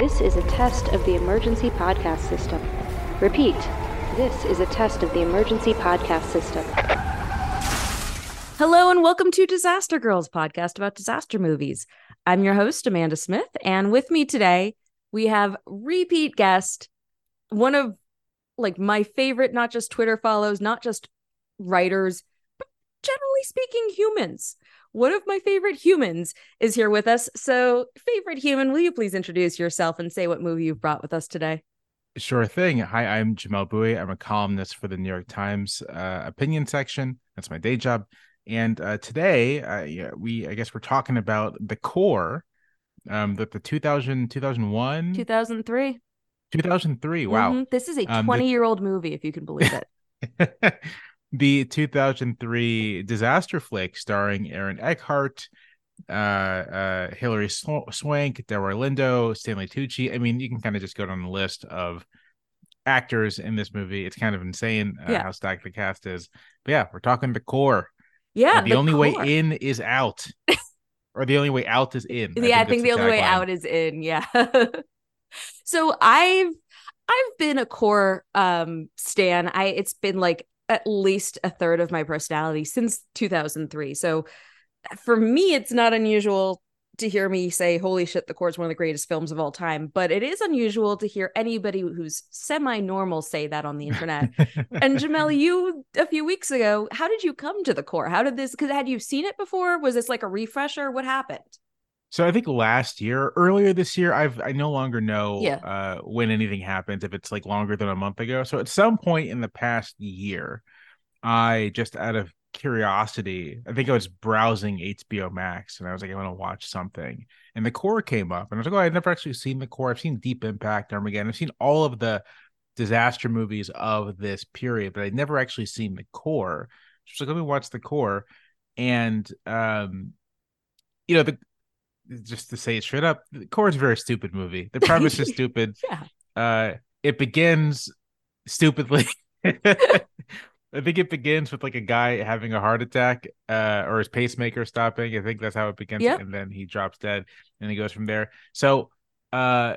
This is a test of the emergency podcast system. Repeat, this is a test of the emergency podcast system. Hello and welcome to Disaster Girls podcast about disaster movies. I'm your host Amanda Smith and with me today we have repeat guest one of like my favorite not just Twitter follows, not just writers, but generally speaking humans. One of my favorite humans is here with us. So, favorite human, will you please introduce yourself and say what movie you've brought with us today? Sure thing. Hi, I'm Jamelle Bouie. I'm a columnist for the New York Times uh, opinion section. That's my day job. And uh, today, uh, yeah, we I guess we're talking about the core, um, that the 2000 2001 2003 2003. Wow, Mhm. This is a 20 Um, year old movie, if you can believe it. the 2003 disaster flick starring Aaron Eckhart, uh, uh, Hilary Swank, Delroy Lindo, Stanley Tucci. I mean, you can kind of just go down the list of actors in this movie. It's kind of insane uh, Yeah. how stacked the cast is. But yeah, we're talking the core. Yeah. Uh, the, only way in is out, or the only way out is in. yeah, I think the that's only way tagline. out is in. Yeah. so I've I've been a core um stan. I it's been like at least a third of my personality since 2003. So for me, it's not unusual to hear me say, "Holy shit, the core is one of the greatest films of all time." But it is unusual to hear anybody who's semi-normal say that on the internet. and Jamelle, you a few weeks ago, how did you come to the core? How did this? Because had you seen it before? Was this like a refresher? What happened? So I think last year, earlier this year, I've I no longer know Yeah. uh, when anything happens if it's like longer than a month ago. So at some point in the past year, I just out of curiosity, I think I was browsing HBO Max and I was like, I want to watch something, and the core came up, and I was like, oh, I've never actually seen the core. I've seen Deep Impact, Armageddon, I've seen all of the disaster movies of this period, but I'd never actually seen the core. So like, let me watch the core, and um, you know the just to say it straight up, the core is a very stupid movie. The premise is stupid. Yeah. Uh, it begins stupidly. I think it begins with like a guy having a heart attack, uh, or his pacemaker stopping. I think that's how it begins, Yep. and then he drops dead, and he goes from there. So, uh,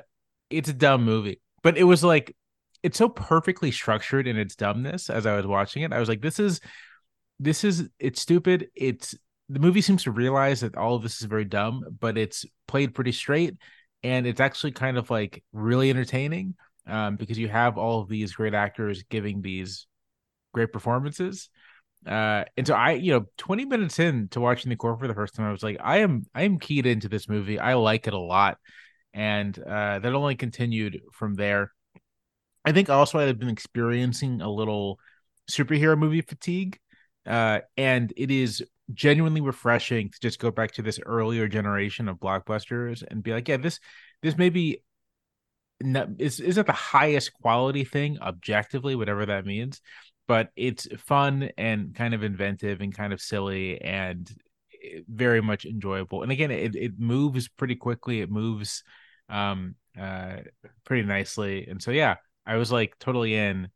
it's a dumb movie, but it was like it's so perfectly structured in its dumbness. As I was watching it, I was like, "This is, this is, it's stupid. It's the movie seems to realize that all of this is very dumb, but it's played pretty straight, and it's actually kind of like really entertaining, um, because you have all of these great actors giving these great performances. Uh, and so I, you know, 20 minutes in to watching the core for the first time, I was like, I am, I am keyed into this movie. I like it a lot. And uh, that only continued from there. I think also I had been experiencing a little superhero movie fatigue. Uh, and it is genuinely refreshing to just go back to this earlier generation of blockbusters and be like, yeah, this, this may be not, is, isn't the highest quality thing objectively, whatever that means but it's fun and kind of inventive and kind of silly and eh, very much enjoyable. And again, it it moves pretty quickly. It moves um uh pretty nicely. And so yeah, I was like totally in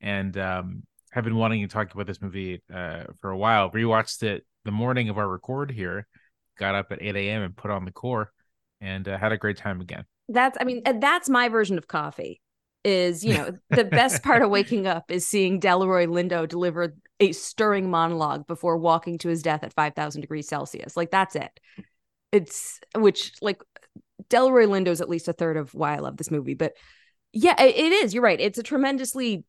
and um have been wanting to talk about this movie uh for a while. Rewatched it the morning of our record here, got up at 8 a.m. and put on the core and uh, had a great time again. That's I mean, that's my version of coffee. Is you know the best part of waking up is seeing Delroy Lindo deliver a stirring monologue before walking to his death at five thousand degrees Celsius. Like that's it. It's which like Delroy Lindo is at least a third of why I love this movie. But yeah, it is. You're right. It's a tremendously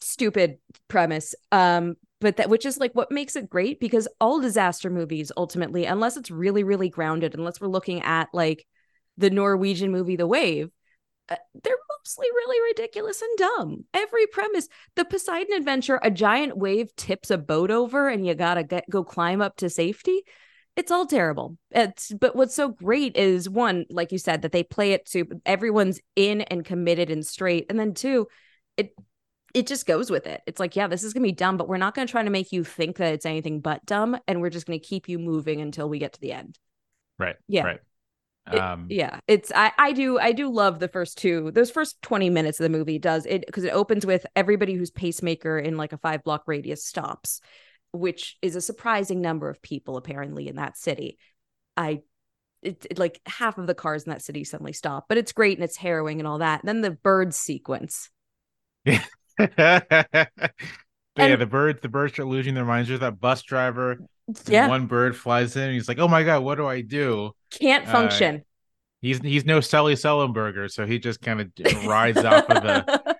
stupid premise. Um, but that which is like what makes it great because all disaster movies ultimately, unless it's really, really grounded, unless we're looking at like the Norwegian movie The Wave, uh, they're mostly really ridiculous and dumb. Every premise, the Poseidon adventure, a giant wave tips a boat over and you gotta go climb up to safety. It's all terrible. It's but what's so great is one, like you said, that they play it to everyone's in and committed and straight, and then two, it it just goes with it. It's like, yeah, this is gonna be dumb, but we're not gonna try to make you think that it's anything but dumb, and we're just gonna keep you moving until we get to the end. Right. Yeah. Right. It- Um, yeah it's i i do i do love the first two those first 20 minutes of the movie does it because it opens with everybody whose pacemaker in like a five block radius stops which is a surprising number of people apparently in that city i it, it- like half of the cars in that city suddenly stop, but it's great and it's harrowing and all that. And then the bird sequence. But yeah, the birds, the birds are losing their minds. There's that bus driver. Yeah, One bird flies in. And he's like, "Oh my god, what do I do?" can't uh, function. He's he's no Sully Sullenberger, so he just kind of rides off of the.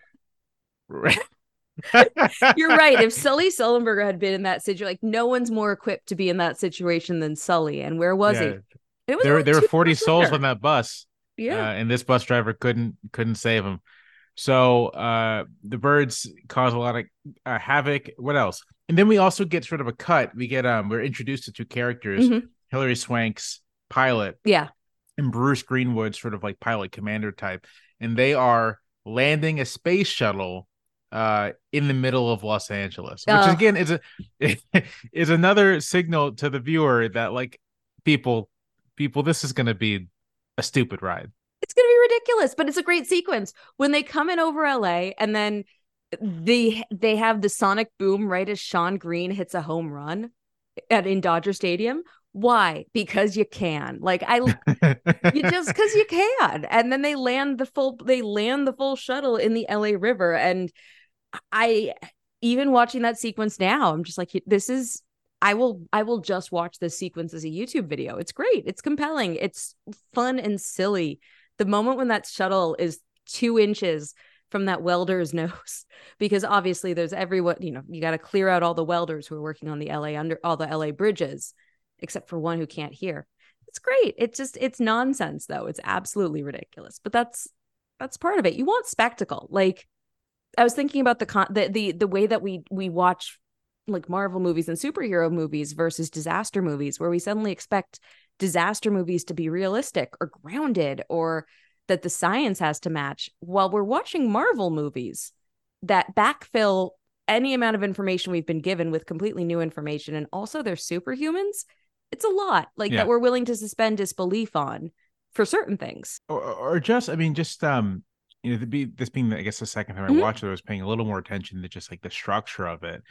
You're right. If Sully Sullenberger had been in that situation, like no one's more equipped to be in that situation than Sully. And where was he? Yeah. It was There, there were 40 souls later. on that bus. Yeah. uh, and this bus driver couldn't couldn't save him. So uh, the birds cause a lot of uh, havoc. What else? And then we also get sort of a cut. We get um we're introduced to two characters: Mhm. Hilary Swank's pilot yeah. and Bruce Greenwood's sort of like pilot commander type, and they are landing a space shuttle uh in the middle of Los Angeles, which Oh. again is a is another signal to the viewer that like people people this is going to be a stupid ride. It's gonna be ridiculous, but it's a great sequence. When they come in over LA and then they they have the sonic boom right as Shawn Green hits a home run at in Dodger Stadium. Why? Because you can. Like I you just because you can. And then they land the full they land the full shuttle in the la river. And i even watching that sequence now i'm just like this is i will i will just watch this sequence as a youtube video. It's great. It's compelling. It's fun and silly the moment when that shuttle is two inches from that welder's nose because obviously there's everyone you know you got to clear out all the welders who are working on the la under all the la bridges except for one who can't hear it's great. It's just it's nonsense though. It's absolutely ridiculous. But that's that's part of it. You want spectacle. Like I was thinking about the con the the, the way that we we watch like Marvel movies and superhero movies versus disaster movies where we suddenly expect disaster movies to be realistic or grounded or that the science has to match while we're watching Marvel movies that backfill any amount of information we've been given with completely new information and also they're superhumans it's a lot like Yeah. that we're willing to suspend disbelief on for certain things or, or just i mean just um you know the be this being i guess the second time Mhm. i watched it i was paying a little more attention to just like the structure of it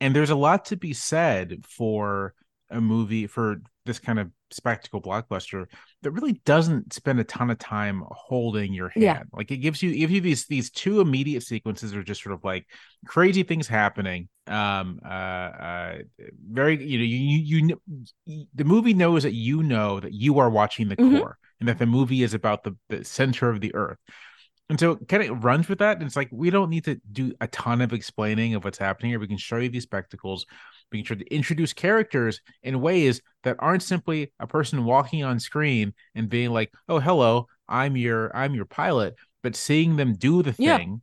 and there's a lot to be said for a movie for this kind of spectacle blockbuster that really doesn't spend a ton of time holding your hand Yeah. like it gives you it gives you these these two immediate sequences are just sort of like crazy things happening um uh uh very you know you you, you the movie knows that you know that you are watching the Mhm. core and that the movie is about the, the center of the earth and so kind of runs with that and it's like we don't need to do a ton of explaining of what's happening here we can show you these spectacles we can try to introduce characters in ways that aren't simply a person walking on screen and being like oh hello i'm your i'm your pilot but seeing them do the Yeah. thing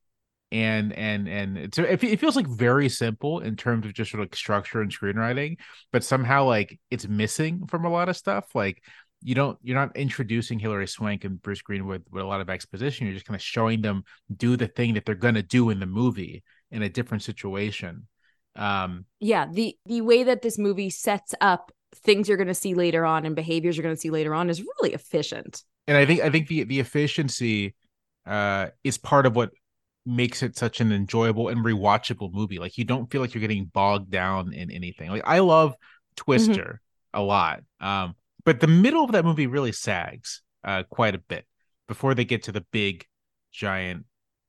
and and and it's it it feels like very simple in terms of just sort of like structure and screenwriting but somehow like it's missing from a lot of stuff like you don't you're not introducing Hilary Swank and Bruce Greenwood with a lot of exposition you're just kind of showing them do the thing that they're going to do in the movie in a different situation um yeah the the way that this movie sets up things you're going to see later on and behaviors you're going to see later on is really efficient and I think I think the the efficiency uh is part of what makes it such an enjoyable and rewatchable movie. Like you don't feel like you're getting bogged down in anything. Like I love Twister a lot. Um but the middle of that movie really sags uh quite a bit before they get to the big giant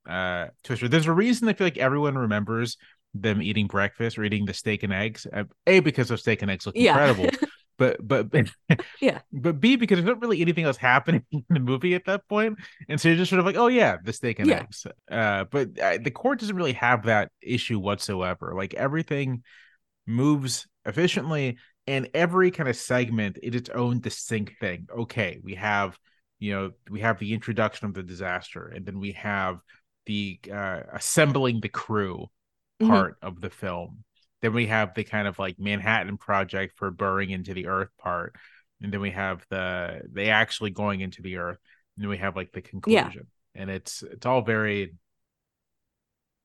uh Twister. There's a reason I feel like everyone remembers them eating breakfast or eating the steak and eggs. Uh, A because of steak and eggs look yeah incredible but but Yeah. but b because there's not really anything else happening in the movie at that point and so you're just sort of like oh yeah the steak and Yeah. eggs uh but uh, the court doesn't really have that issue whatsoever like everything moves efficiently and every kind of segment is its own distinct thing. Okay we have you know we have the introduction of the disaster and then we have the uh assembling the crew Mhm. part of the film. Then we have the kind of like Manhattan Project for burrowing into the Earth part, and then we have the they actually going into the Earth, and then we have like the conclusion, and it's it's all very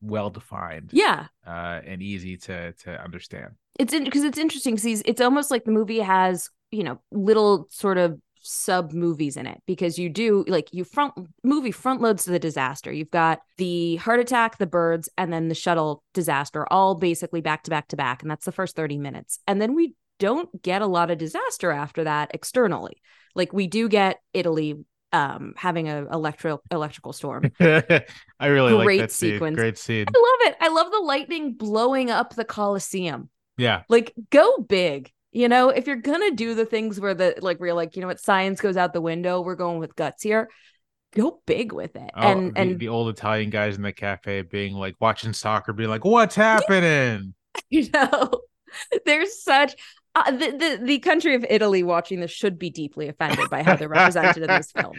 well defined, yeah uh, and easy to to understand. it's because it's interesting because it's almost like the movie has you know little sort of sub movies in it because you do like you front movie front loads to the disaster you've got the heart attack the birds and then the shuttle disaster all basically back to back to back and that's the first 30 minutes and then we don't get a lot of disaster after that externally. Like we do get Italy um having a electro electrical storm. I really like Great that scene. sequence. Great scene. I love it. I love the lightning blowing up the Colosseum. Yeah. Like go big. You know, if you're gonna do the things where the like you're like, you know what, science goes out the window, we're going with guts here. Go big with it. Oh, and the, and the old Italian guys in the cafe being like watching soccer, being like, "What's happening?" you know there's such uh, the, the the country of italy watching this should be deeply offended by how they're represented in this film.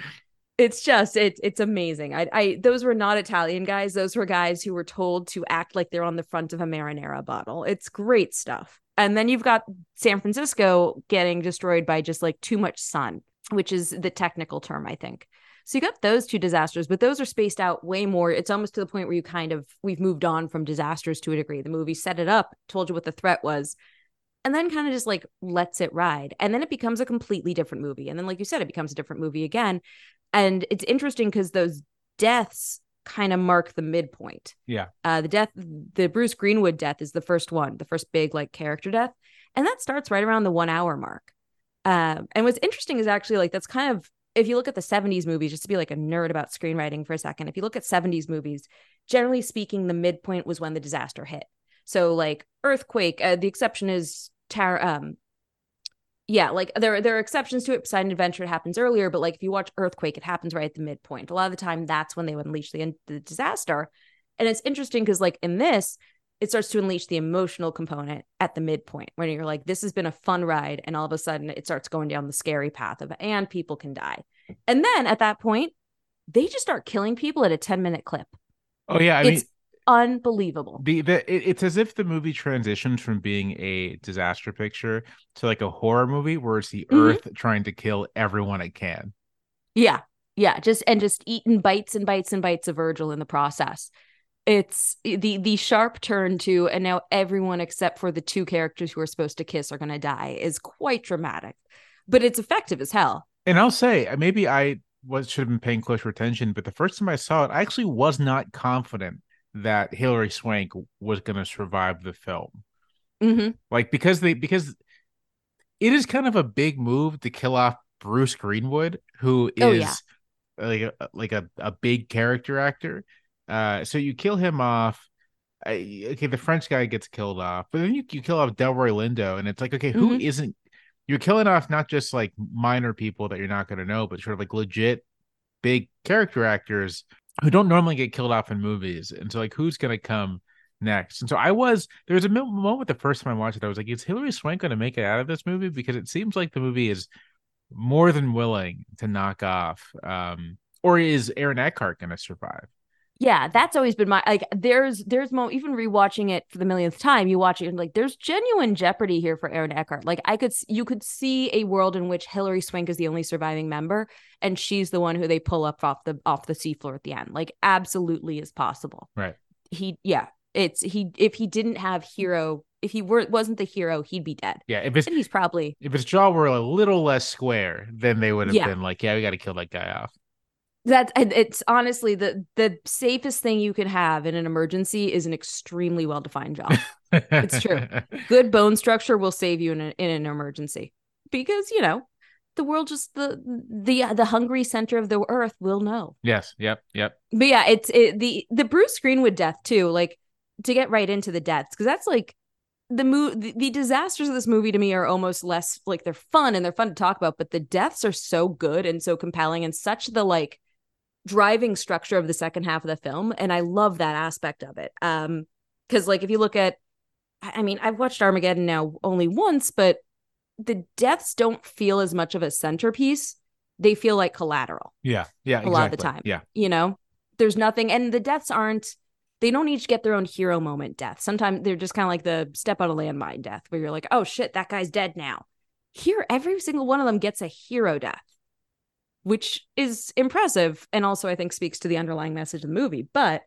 It's just it's it's amazing. I, I those were not italian guys. Those were guys who were told to act like they're on the front of a marinara bottle. It's great stuff. And then you've got san francisco getting destroyed by just like too much sun which is the technical term i think. So you got those two disasters, but those are spaced out way more. It's almost to the point where you kind of we've moved on from disasters to a degree. The movie set it up, told you what the threat was, and then kind of just like lets it ride. And then it becomes a completely different movie. And then, like you said, it becomes a different movie again. And it's interesting because those deaths kind of mark the midpoint. Yeah. Uh, the death, the Bruce Greenwood death is the first one, the first big like character death. And that starts right around the one hour mark. Um, and what's interesting is actually like that's kind of if you look at the 70s movies, just to be like a nerd about screenwriting for a second, if you look at 70s movies, generally speaking, the midpoint was when the disaster hit. So like earthquake, uh, the exception is tar- um yeah, like there there are exceptions to it. Poseidon Adventure it happens earlier, but like if you watch Earthquake, it happens right at the midpoint. A lot of the time, that's when they would unleash the, the disaster. And it's interesting because like in this, it starts to unleash the emotional component at the midpoint when you're like, this has been a fun ride. And all of a sudden it starts going down the scary path of, and people can die. And then at that point, they just start killing people at a 10 minute clip. Oh yeah, I it's mean unbelievable. the, the it- it's as if the movie transitioned from being a disaster picture to like a horror movie where it's the Mhm. Earth trying to kill everyone it can. Yeah. Yeah. Just, and just eating bites and bites and bites of Virgil in the process. It's the the sharp turn to and now everyone except for the two characters who are supposed to kiss are going to die is quite dramatic, but it's effective as hell. And I'll say, uh, maybe I was should have been paying closer attention, but the first time I saw it, I actually was not confident that Hilary Swank was going to survive the film. hmm Like because they because it is kind of a big move to kill off Bruce Greenwood, who is Oh, yeah. like a like a, a big character actor. Uh, so you kill him off. Okay, the French guy gets killed off, but then you, you kill off Delroy Lindo, and it's like, okay, who Mhm. not You're killing off not just like minor people that you're not going to know, but sort of like legit big character actors who don't normally get killed off in movies. And so, like, who's going to come next? And so, I was there was a moment the first time I watched it, I was like, is Hilary Swank going to make it out of this movie? Because it seems like the movie is more than willing to knock off. Um, or is Aaron Eckhart going to survive? Yeah, that's always been my like. There's there's mo even rewatching it for the millionth time. You watch it and like there's genuine jeopardy here for Aaron Eckhart. Like I could you could see a world in which Hilary Swank is the only surviving member and she's the one who they pull up off the off the seafloor at the end. Like absolutely is possible. Right. He yeah. It's he if he didn't have hero if he were wasn't the hero he'd be dead. Yeah, if it's And he's probably if his jaw were a little less square, then they would have Yeah. been like, yeah, we got to kill that guy off. That's and it's honestly the the safest thing you can have in an emergency is an extremely well defined job. it's true. Good bone structure will save you in, a, in an emergency because you know the world just the the uh, the hungry center of the earth will know. yes. Yep. Yep. But yeah, it's it, the the Bruce Greenwood death too. Like to get right into the deaths because that's like the mo- the, the disasters of this movie to me are almost less like they're fun and they're fun to talk about, but the deaths are so good and so compelling and such the like driving structure of the second half of the film and I love that aspect of it. Um cuz like if you look at I mean, I've watched Armageddon now only once, but the deaths don't feel as much of a centerpiece. They feel like collateral Yeah. Yeah. a lot of the time yeah You know, there's nothing, and the deaths aren't. They don't each get their own hero moment death. Sometimes they're just kind of like the step on a landmine death, where you're like, oh shit, that guy's dead now. Here, every single one of them gets a hero death, which is impressive, and also I think speaks to the underlying message of the movie. But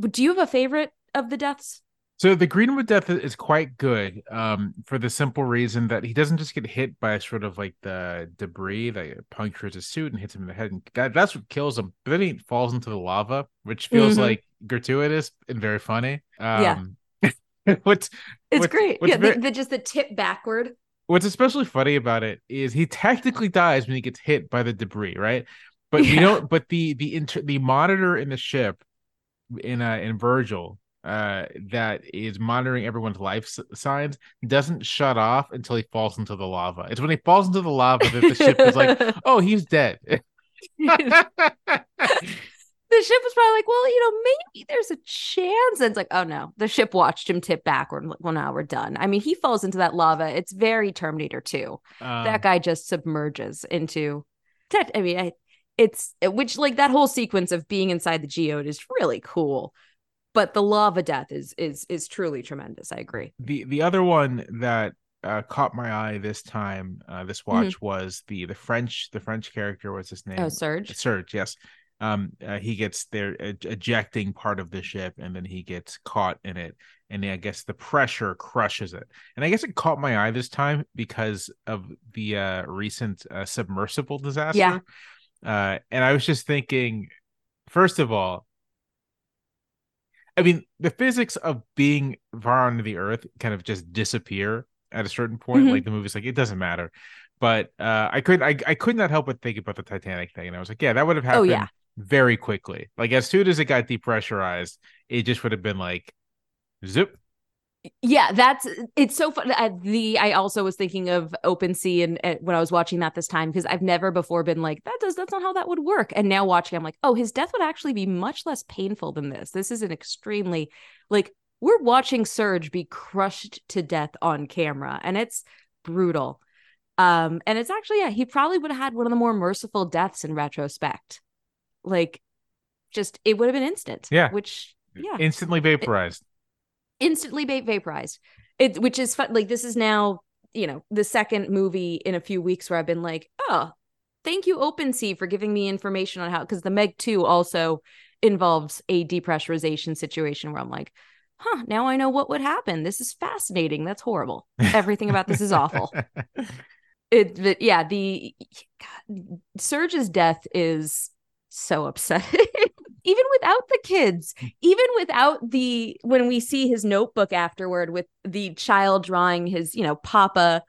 do you have a favorite of the deaths? So the Greenwood death is quite good, um, for the simple reason that he doesn't just get hit by sort of like the debris that punctures his suit and hits him in the head, and that, that's what kills him. But then he falls into the lava, which feels Mhm. like gratuitous and very funny. Yeah. Um, what's It's What's- great. what's yeah, very- the, the just the tip backward what's especially funny about it is he technically dies when he gets hit by the debris, right? But we Yeah. don't. But the the inter, the monitor in the ship in uh in Virgil uh that is monitoring everyone's life signs doesn't shut off until he falls into the lava. It's when he falls into the lava that the ship is like, oh, he's dead. the ship was probably like, well, you know, maybe there's a chance. And it's like, oh no, the ship watched him tip backward. Like, well, now we're done. I mean, he falls into that lava. It's very Terminator 2. Um, that guy just submerges into. I mean, I, it's which like that whole sequence of being inside the geode is really cool, but the lava death is is is truly tremendous. I agree. the the other one that uh, caught my eye this time, uh, this watch was the the French the French character. was his name? Mm-hmm. Oh, Serge. Serge, yes. Um, uh, he gets there ejecting part of the ship, and then he gets caught in it, and I guess the pressure crushes it. And I guess it caught my eye this time because of the uh, recent uh, submersible disaster. Yeah. Uh, and I was just thinking, first of all, I mean, the physics of being far under the earth kind of just disappear at a certain point. Mhm. Like the movie's like, it doesn't matter. But uh, I couldn't, I, I could not help but think about the Titanic thing, and I was like, yeah, that would have happened. Oh, yeah. Very quickly. Like as soon as it got depressurized, it just would have been like, zip. Yeah, that's it's so fun. Uh, the I also was thinking of Open Sea and uh, when I was watching that this time because I've never before been like that does that's not how that would work. And now watching, I'm like, oh, his death would actually be much less painful than this. This is an extremely like we're watching Serge be crushed to death on camera, and it's brutal. Um, and it's actually yeah, he probably would have had one of the more merciful deaths in retrospect. Like, just it would have been instant. Yeah. which yeah, Instantly vaporized. instantly va- vaporized. It which is fun. Like this is now you know the second movie in a few weeks where I've been like, oh, thank you OpenSea for giving me information on how because the Meg Two also involves a depressurization situation where I'm like, huh, now I know what would happen. This is fascinating. That's horrible. Everything about this is awful. It, but yeah, the God, Serge's death is so upsetting. even without the kids, mm. even without the when we see his notebook afterward with the child drawing his, you know, Papa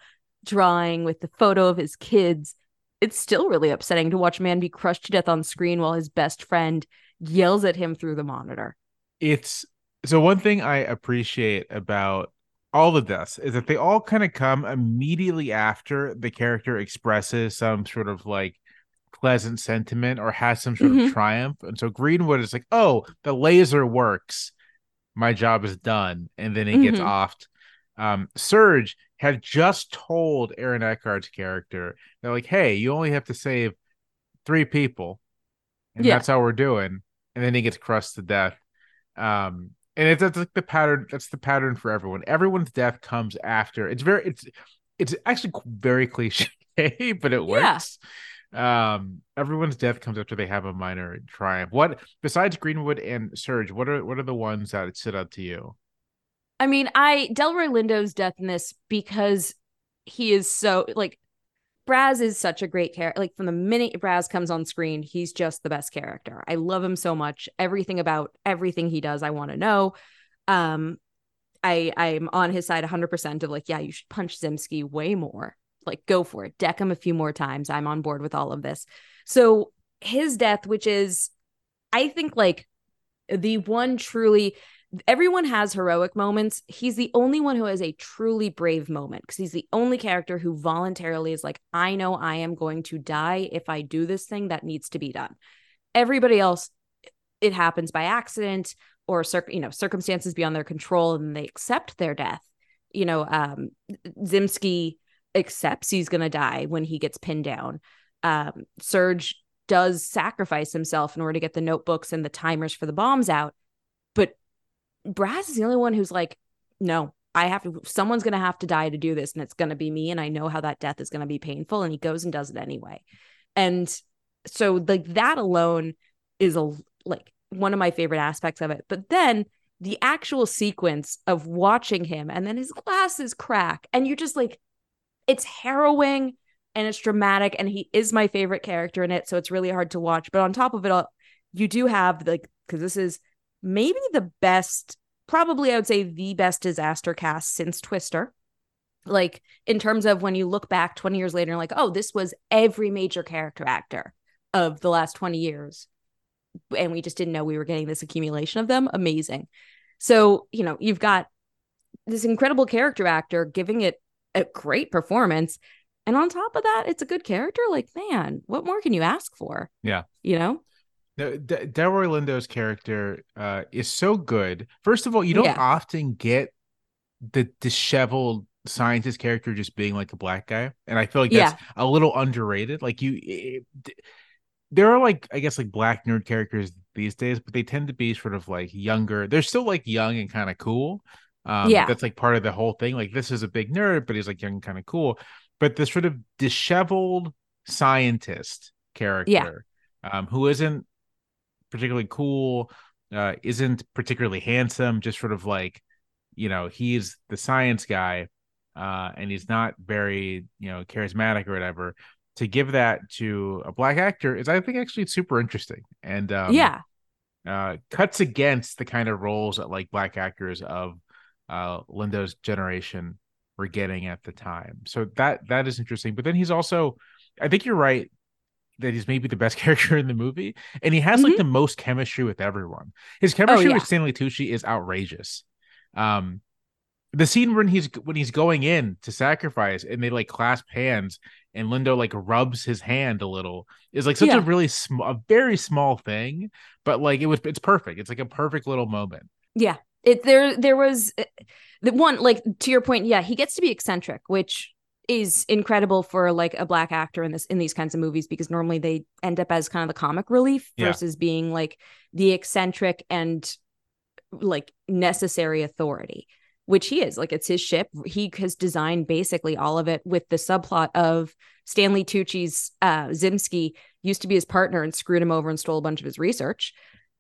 drawing with the photo of his kids, it's still really upsetting to watch a man be crushed to death on screen while his best friend yells at him through the monitor. it's so one thing I appreciate about all the deaths is that they all kind of come immediately after the character expresses some sort of like pleasant sentiment or has some sort Mhm. of triumph. And so Greenwood is like, oh, the laser works. My job is done. And then he gets Mhm. offed. Um, Serge had just told Aaron Eckhart's character, they're like, hey, you only have to save three people. And Yeah. that's how we're doing. And then he gets crushed to death. Um, and it's that's like the pattern. That's the pattern for everyone. Everyone's death comes after. It's very. It's it's actually very cliche, but it Yeah. Um, everyone's death comes after they have a minor triumph. What besides Greenwood and Serge? What are what are the ones that stood out to you? I mean, I Delroy Lindo's death in this because he is so like Braz is such a great character. Like from the minute Braz comes on screen, he's just the best character. I love him so much. Everything about everything he does, I want to know. Um, I I'm on his side 100% of like, yeah, you should punch Zimsky way more. Like, go for it. Deck him a few more times. I'm on board with all of this. So his death, which is, I think, like the one truly everyone has heroic moments. He's the only one who has a truly brave moment because he's the only character who voluntarily is like, I know I am going to die if I do this thing that needs to be done. Everybody else, it happens by accident or you know circumstances beyond their control, and they accept their death. You know, um, Zimsky accepts he's going to die when he gets pinned down. Um, Serge does sacrifice himself in order to get the notebooks and the timers for the bombs out, but Braz is the only one who's like, no, I have to, someone's going to have to die to do this, and it's going to be me. And I know how that death is going to be painful. And he goes and does it anyway. And so, like, that alone is a, like, one of my favorite aspects of it. But then the actual sequence of watching him and then his glasses crack, and you're just like, it's harrowing and it's dramatic. And he is my favorite character in it. So it's really hard to watch. But on top of it all, you do have, like, because this is, maybe the best, probably I would say the best disaster cast since Twister. like in terms of when you look back 20 years later like oh this was every major character actor of the last 20 years and we just didn't know we were getting this accumulation of them amazing so you know you've got this incredible character actor giving it a great performance and on top of that it's a good character like man what more can you ask for yeah you know no, De- Delroy Lindo's character uh, is so good. First of all, you don't Yeah. often get the disheveled scientist character just being like a black guy, and I feel like that's a little underrated. Like you, it, there are like I guess like black nerd characters these days, but they tend to be sort of like younger. They're still like young and kind of cool. Um, Yeah. that's like part of the whole thing. Like this is a big nerd, but he's like young kind of cool. But the sort of disheveled scientist character, um, who isn't particularly cool, uh, isn't particularly handsome, just sort of like, you know, he's the science guy, uh, and he's not very, you know, charismatic or whatever. To give that to a black actor is, I think, actually super interesting, and um, yeah uh, cuts against the kind of roles that like black actors of uh, Lindo's generation were getting at the time. So that that is interesting. But then he's also, I think you're right that he's maybe the best character in the movie, and he has like the most chemistry with everyone. His chemistry Mm-hmm. Oh, yeah. with Stanley Tucci is outrageous. Um, the scene when he's when he's going in to sacrifice and they like clasp hands and Lindo like rubs his hand a little is like such Yeah. a really small, a very small thing, but like it was it's perfect. It's like a perfect little moment. Yeah. It there there was uh, the one like to your point, yeah, he gets to be eccentric, which is incredible for like a black actor in this in these kinds of movies because normally they end up as kind of the comic relief Yeah. versus being like the eccentric and like necessary authority which he is like it's his ship he has designed basically all of it with the subplot of stanley tucci's uh zimsky used to be his partner and screwed him over and stole a bunch of his research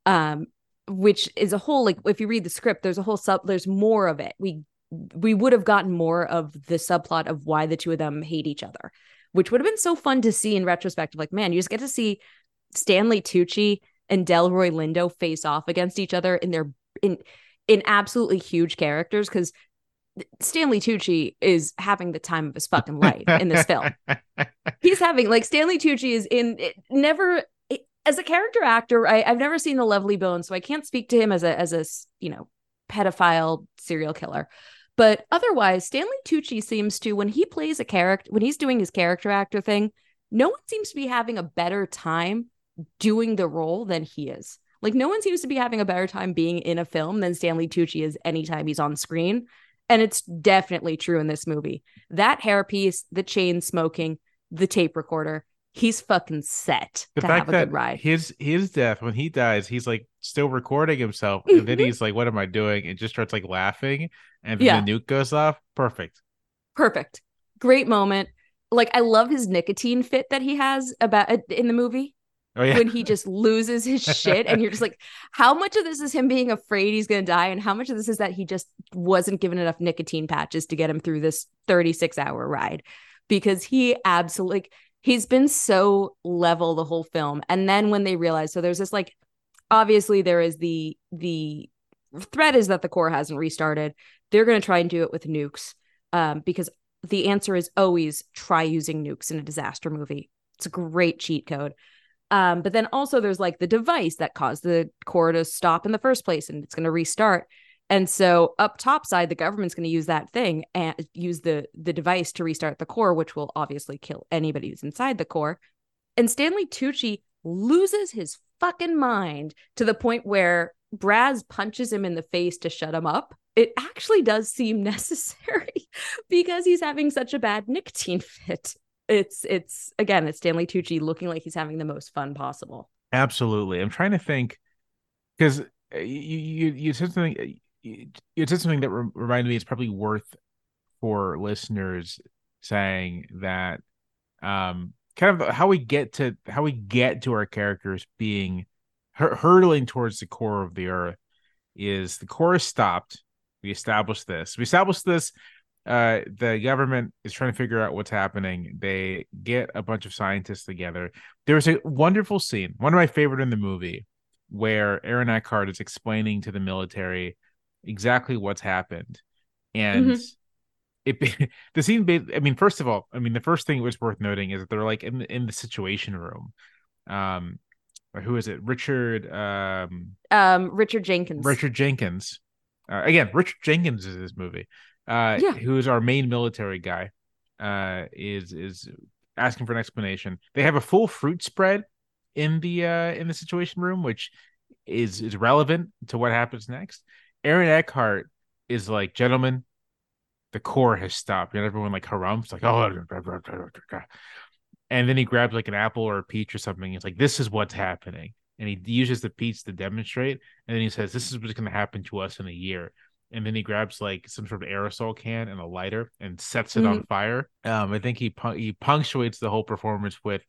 um which is a whole like if you read the script there's a whole sub there's more of it. We we would have gotten more of the subplot of why the two of them hate each other which would have been so fun to see in retrospect like man you just get to see stanley tucci and delroy lindo face off against each other in their in in absolutely huge characters because stanley tucci is having the time of his fucking life in this film. He's having like Stanley Tucci is in it, never as a character actor. I, I've never seen the Lovely Bones, so I can't speak to him as a as a you know pedophile serial killer. But otherwise, Stanley Tucci seems to when he plays a character when he's doing his character actor thing, no one seems to be having a better time doing the role than he is. Like no one seems to be having a better time being in a film than Stanley Tucci is anytime he's on screen. And it's definitely true in this movie. That hairpiece, the chain smoking, the tape recorder. He's fucking set the to fact have a that good ride. his his death when he dies, he's like still recording himself, and then Mhm. he's like, "What am I doing?" and just starts like laughing, and then Yeah. the nuke goes off. Perfect. Perfect. Great moment. Like I love his nicotine fit that he has about in the movie Oh yeah, when he just loses his shit and you're just like how much of this is him being afraid he's going to die and how much of this is that he just wasn't given enough nicotine patches to get him through this 36 hour ride because he absolutely like, he's been so level the whole film. And then when they realize so there's this like obviously there is the the threat is that the core hasn't restarted. They're going to try and do it with nukes um, because the answer is always try using nukes in a disaster movie. It's a great cheat code. Um, but then also there's like the device that caused the core to stop in the first place and it's going to restart. And so up top side, the government's going to use that thing and use the the device to restart the core, which will obviously kill anybody who's inside the core. And Stanley Tucci loses his fucking mind to the point where Braz punches him in the face to shut him up. It actually does seem necessary because he's having such a bad nicotine fit it's it's again it's Stanley Tucci looking like he's having the most fun possible. absolutely. I'm trying to think because you you you said something uh, you, said something that re- reminded me it's probably worth for listeners saying that um kind of how we get to how we get to our characters being hur- hurtling towards the core of the earth is the core is stopped. We established this. We established this uh the government is trying to figure out what's happening. They get a bunch of scientists together. There's a wonderful scene one of my favorite in the movie where aaron eckhart is explaining to the military exactly what's happened and Mhm. it the scene. I mean, first of all, I mean the first thing it was worth noting is that they're like in in the situation room. Um, who is it? Richard. Um, um, Richard Jenkins. Richard Jenkins. Uh, again, Richard Jenkins is this movie. Uh, yeah. who is our main military guy? Uh, is is asking for an explanation. They have a full fruit spread in the uh in the situation room, which is is relevant to what happens next. Aaron Eckhart is like, gentlemen, the core has stopped. And everyone like harumphs, like, oh, and then he grabs like an apple or a peach or something. It's like, this is what's happening. And he uses the peach to demonstrate. And then he says, this is what's going to happen to us in a year. And then he grabs like some sort of aerosol can and a lighter and sets it mm-hmm. on fire. Um, I think he he punctuates the whole performance with,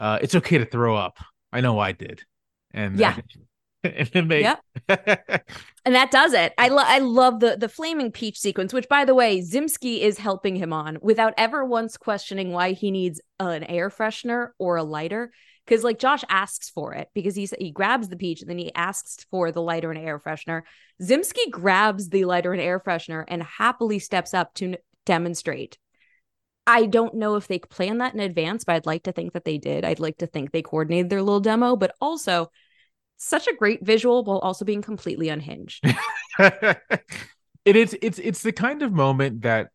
uh, "It's okay to throw up. I know I did." And yeah, and then yep. and that does it. I love I love the the flaming peach sequence, which by the way, Zimsky is helping him on without ever once questioning why he needs an air freshener or a lighter. Because like Josh asks for it because he's he grabs the peach and then he asks for the lighter and air freshener. Zimsky grabs the lighter and air freshener and happily steps up to n- demonstrate. I don't know if they planned that in advance, but I'd like to think that they did. I'd like to think they coordinated their little demo, but also such a great visual while also being completely unhinged. it is it's it's the kind of moment that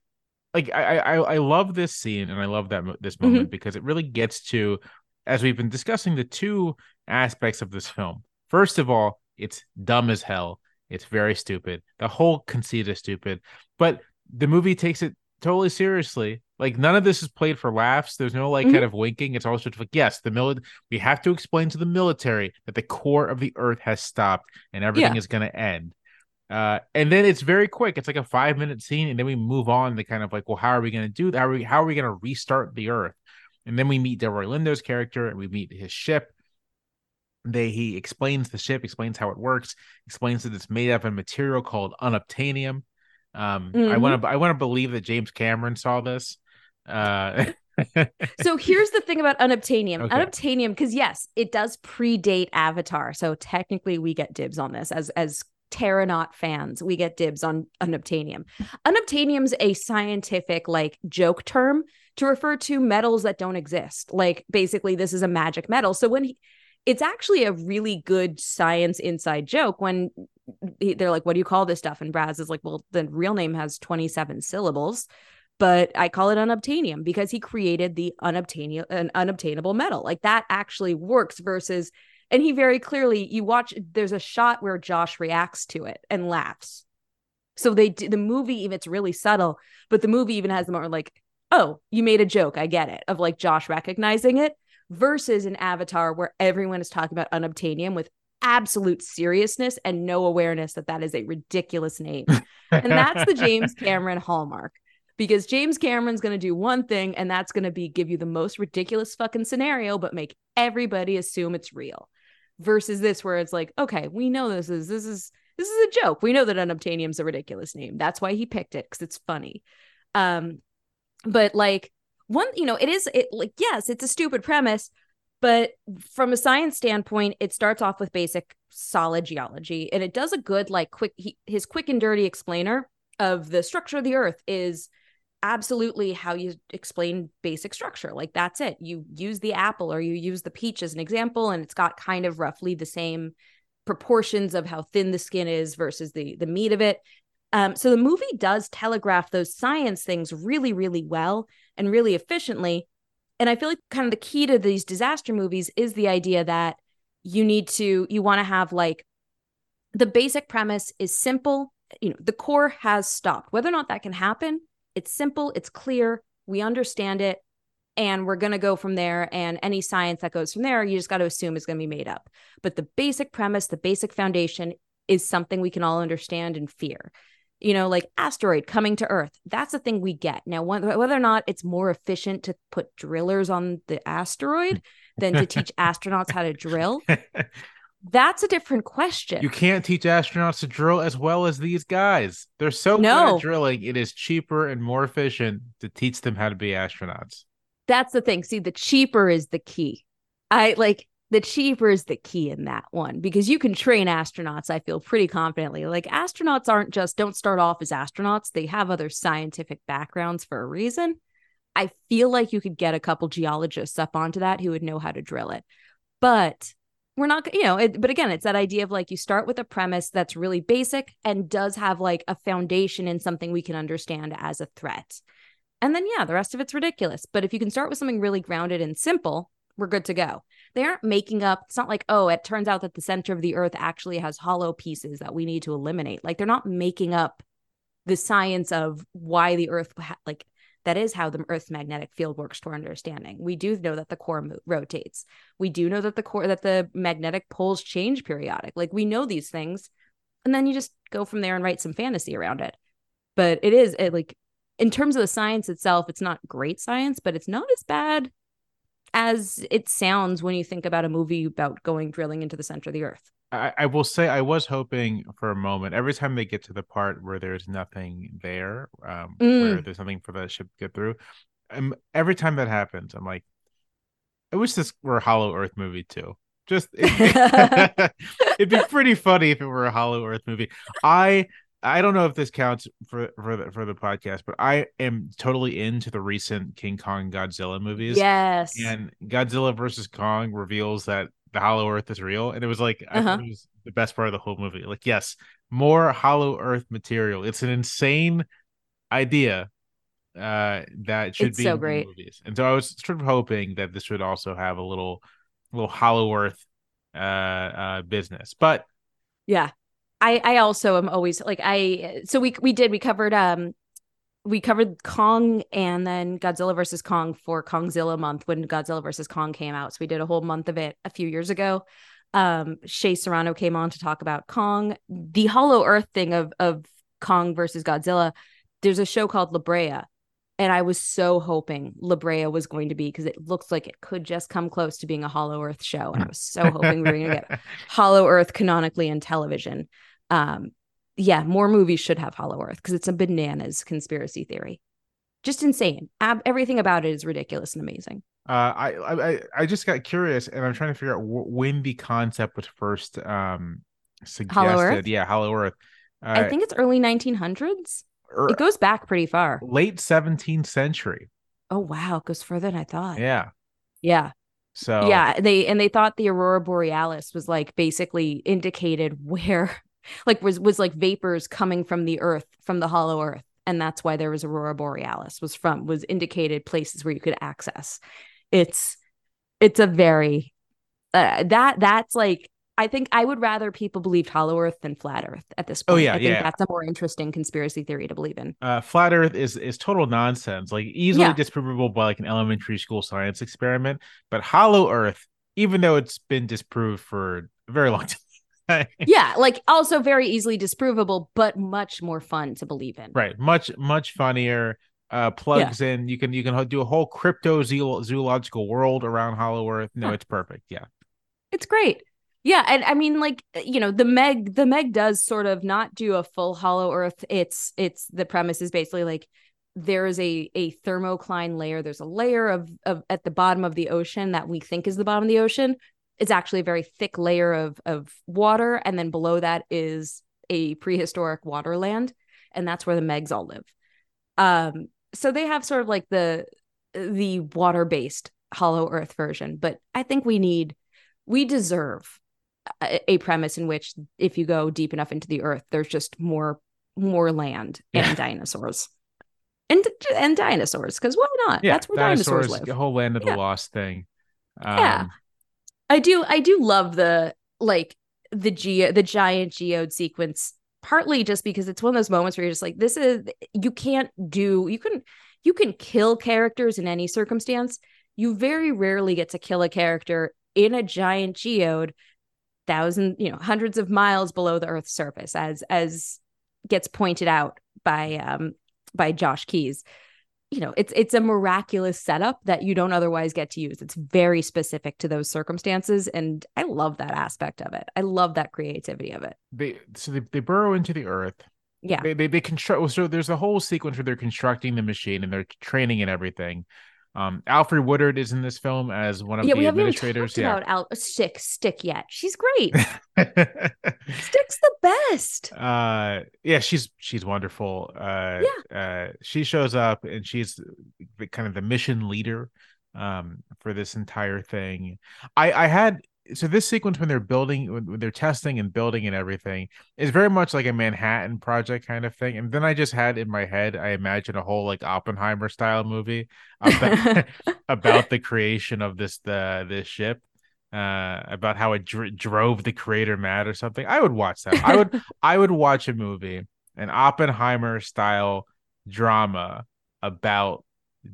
like I I I love this scene and I love that this mm-hmm. moment mm-hmm. because it really gets to as we've been discussing the two aspects of this film. First of all, it's dumb as hell. It's very stupid. The whole conceit is stupid, but the movie takes it totally seriously like none of this is played for laughs. There's no like mm-hmm. kind of winking. It's all sort of like, yes, the mili- we have to explain to the military that the core of the earth has stopped and everything yeah. is going to end. Uh, and then it's very quick. It's like a five minute scene, and then we move on to kind of like, well, how are we going to do that? How are we, how are we going to restart the earth? And then we meet Delroy Lindo's character, and we meet his ship. They he explains the ship, explains how it works, explains that it's made up of a material called unobtainium. Um, mm-hmm. I want to I want to believe that James Cameron saw this uh, so here's the thing about unobtainium. Okay. Unobtainium, because yes, it does predate Avatar. So technically we get dibs on this as as Terranaut fans. We get dibs on unobtainium. Unobtainium's a scientific like joke term to refer to metals that don't exist. Like basically, this is a magic metal. So when he, it's actually a really good science inside joke when they're like, "What do you call this stuff?" And Braz is like, "Well, the real name has 27 syllables." but I call it unobtainium because he created the unobtainium an unobtainable metal. Like that actually works versus and he very clearly you watch there's a shot where Josh reacts to it and laughs. So they the movie even it's really subtle, but the movie even has the moment like, "Oh, you made a joke. I get it." Of like Josh recognizing it versus an avatar where everyone is talking about unobtainium with absolute seriousness and no awareness that that is a ridiculous name. and that's the James Cameron hallmark because James Cameron's going to do one thing and that's going to be give you the most ridiculous fucking scenario but make everybody assume it's real versus this where it's like okay we know this is this is this is a joke. We know that unobtainium's a ridiculous name. That's why he picked it cuz it's funny. Um but like one you know it is it like yes it's a stupid premise but from a science standpoint it starts off with basic solid geology and it does a good like quick he, his quick and dirty explainer of the structure of the earth is absolutely how you explain basic structure. Like that's it. You use the apple or you use the peach as an example, and it's got kind of roughly the same proportions of how thin the skin is versus the the meat of it. Um, so the movie does telegraph those science things really, really well and really efficiently. And I feel like kind of the key to these disaster movies is the idea that you need to you want to have like the basic premise is simple. You know, the core has stopped. Whether or not that can happen it's simple, it's clear, we understand it, and we're going to go from there. And any science that goes from there, you just got to assume is going to be made up. But the basic premise, the basic foundation is something we can all understand and fear. You know, like asteroid coming to Earth, that's the thing we get. Now, whether or not it's more efficient to put drillers on the asteroid than to teach astronauts how to drill, that's a different question. You can't teach astronauts to drill as well as these guys. They're so no. good at drilling. It is cheaper and more efficient to teach them how to be astronauts. That's the thing. See, the cheaper is the key. I like the cheaper is the key in that one because you can train astronauts i feel pretty confidently. Like astronauts aren't just don't start off as astronauts they have other scientific backgrounds for a reason. I feel like you could get a couple geologists up onto that who would know how to drill it. But we're not you know it, but again it's that idea of like you start with a premise that's really basic and does have like a foundation in something we can understand as a threat. And then yeah the rest of it's ridiculous. But if you can start with something really grounded and simple we're good to go they aren't making up it's not like oh it turns out that the center of the earth actually has hollow pieces that we need to eliminate. Like they're not making up the science of why the earth like that is how the earth's magnetic field works to our understanding. We do know that the core mo- rotates. We do know that the core that the magnetic poles change periodic. Like we know these things and then you just go from there and write some fantasy around it. But it is it, like in terms of the science itself it's not great science but it's not as bad as it sounds when you think about a movie about going drilling into the center of the earth. I, I will say I was hoping for a moment every time they get to the part where there's nothing there, um, mm. where there's nothing for the ship to get through. Um, every time that happens, I'm like, I wish this were a Hollow Earth movie too. Just it, it'd be pretty funny if it were a Hollow Earth movie. I I don't know if this counts for for the, for the podcast, but I am totally into the recent King Kong Godzilla movies. Yes, and Godzilla versus Kong reveals that the Hollow Earth is real, and it was like uh-huh. it was the best part of the whole movie. Like, yes, more Hollow Earth material. It's an insane idea uh that should it's be so great movies. And so I was sort of hoping that this would also have a little little Hollow Earth uh uh business, but yeah I I also am always like I so we we did we covered um we covered Kong and then Godzilla versus Kong for Kongzilla month when Godzilla versus Kong came out. So we did a whole month of it a few years ago. Um Shea Serrano came on to talk about Kong. The Hollow Earth thing of of Kong versus Godzilla. There's a show called La Brea and I was so hoping La Brea was going to be because it looks like it could just come close to being a Hollow Earth show. And I was so hoping we were going to get Hollow Earth canonically in television um yeah more movies should have hollow earth because it's a bananas conspiracy theory. Just insane. Ab- everything about it is ridiculous and amazing. Uh I, I i just got curious and i'm trying to figure out w- when the concept was first um suggested hollow earth? yeah hollow earth. Uh, i think it's early 1900s er, it goes back pretty far. late 17th century. Oh wow. It goes further than i thought. Yeah. Yeah. So yeah they and they thought the aurora borealis was like basically indicated where like was was like vapors coming from the earth from the hollow earth and that's why there was aurora borealis was from was indicated places where you could access it's it's a very uh, that that's like I think I would rather people believed Hollow Earth than Flat Earth at this oh, point. Oh yeah, I think yeah. That's a more interesting conspiracy theory to believe in. Uh, flat Earth is is total nonsense, like easily yeah. disprovable by like an elementary school science experiment. But Hollow Earth, even though it's been disproved for a very long time, yeah, like also very easily disprovable, but much more fun to believe in. Right, much much funnier. Uh, plugs yeah. in. You can you can do a whole crypto zoological world around Hollow Earth. No, huh. it's perfect. Yeah, it's great. Yeah, and I mean, like you know, the Meg the Meg does sort of not do a full Hollow Earth. It's it's the premise is basically like there is a a thermocline layer. There's a layer of of at the bottom of the ocean that we think is the bottom of the ocean, it's actually a very thick layer of of water and then below that is a prehistoric waterland and that's where the megs all live. Um so they have sort of like the the water based hollow earth version but i think we need we deserve a, a, premise in which if you go deep enough into the earth there's just more more land and yeah. dinosaurs. And and dinosaurs because why not? Yeah, that's where dinosaurs, dinosaurs live. the whole land of yeah. the lost thing. Um, yeah I do I do love the like the geo the giant geode sequence partly just because it's one of those moments where you're just like this is you can't do you can you can kill characters in any circumstance. You very rarely get to kill a character in a giant geode thousand you know hundreds of miles below the earth's surface as as gets pointed out by um by Josh Keyes you know it's it's a miraculous setup that you don't otherwise get to use. It's very specific to those circumstances and i love that aspect of it. I love that creativity of it. They so they, they burrow into the earth. Yeah. They, they, they construct so there's a whole sequence where they're constructing the machine and they're training and everything Um, Alfre Woodard is in this film as one of yeah, the we haven't even administrators. talked yeah. about Al- Stick Stick yet. She's great. Stick's the best. uh yeah she's she's wonderful uh uh she shows up and she's kind of the mission leader um for this entire thing i i had so this sequence when they're building when they're testing and building and everything is very much like a manhattan project kind of thing and then i just had in my head i imagine a whole like oppenheimer style movie about, about the creation of this the this ship uh about how it dr- drove the creator mad or something i would watch that i would i would watch a movie an oppenheimer style drama about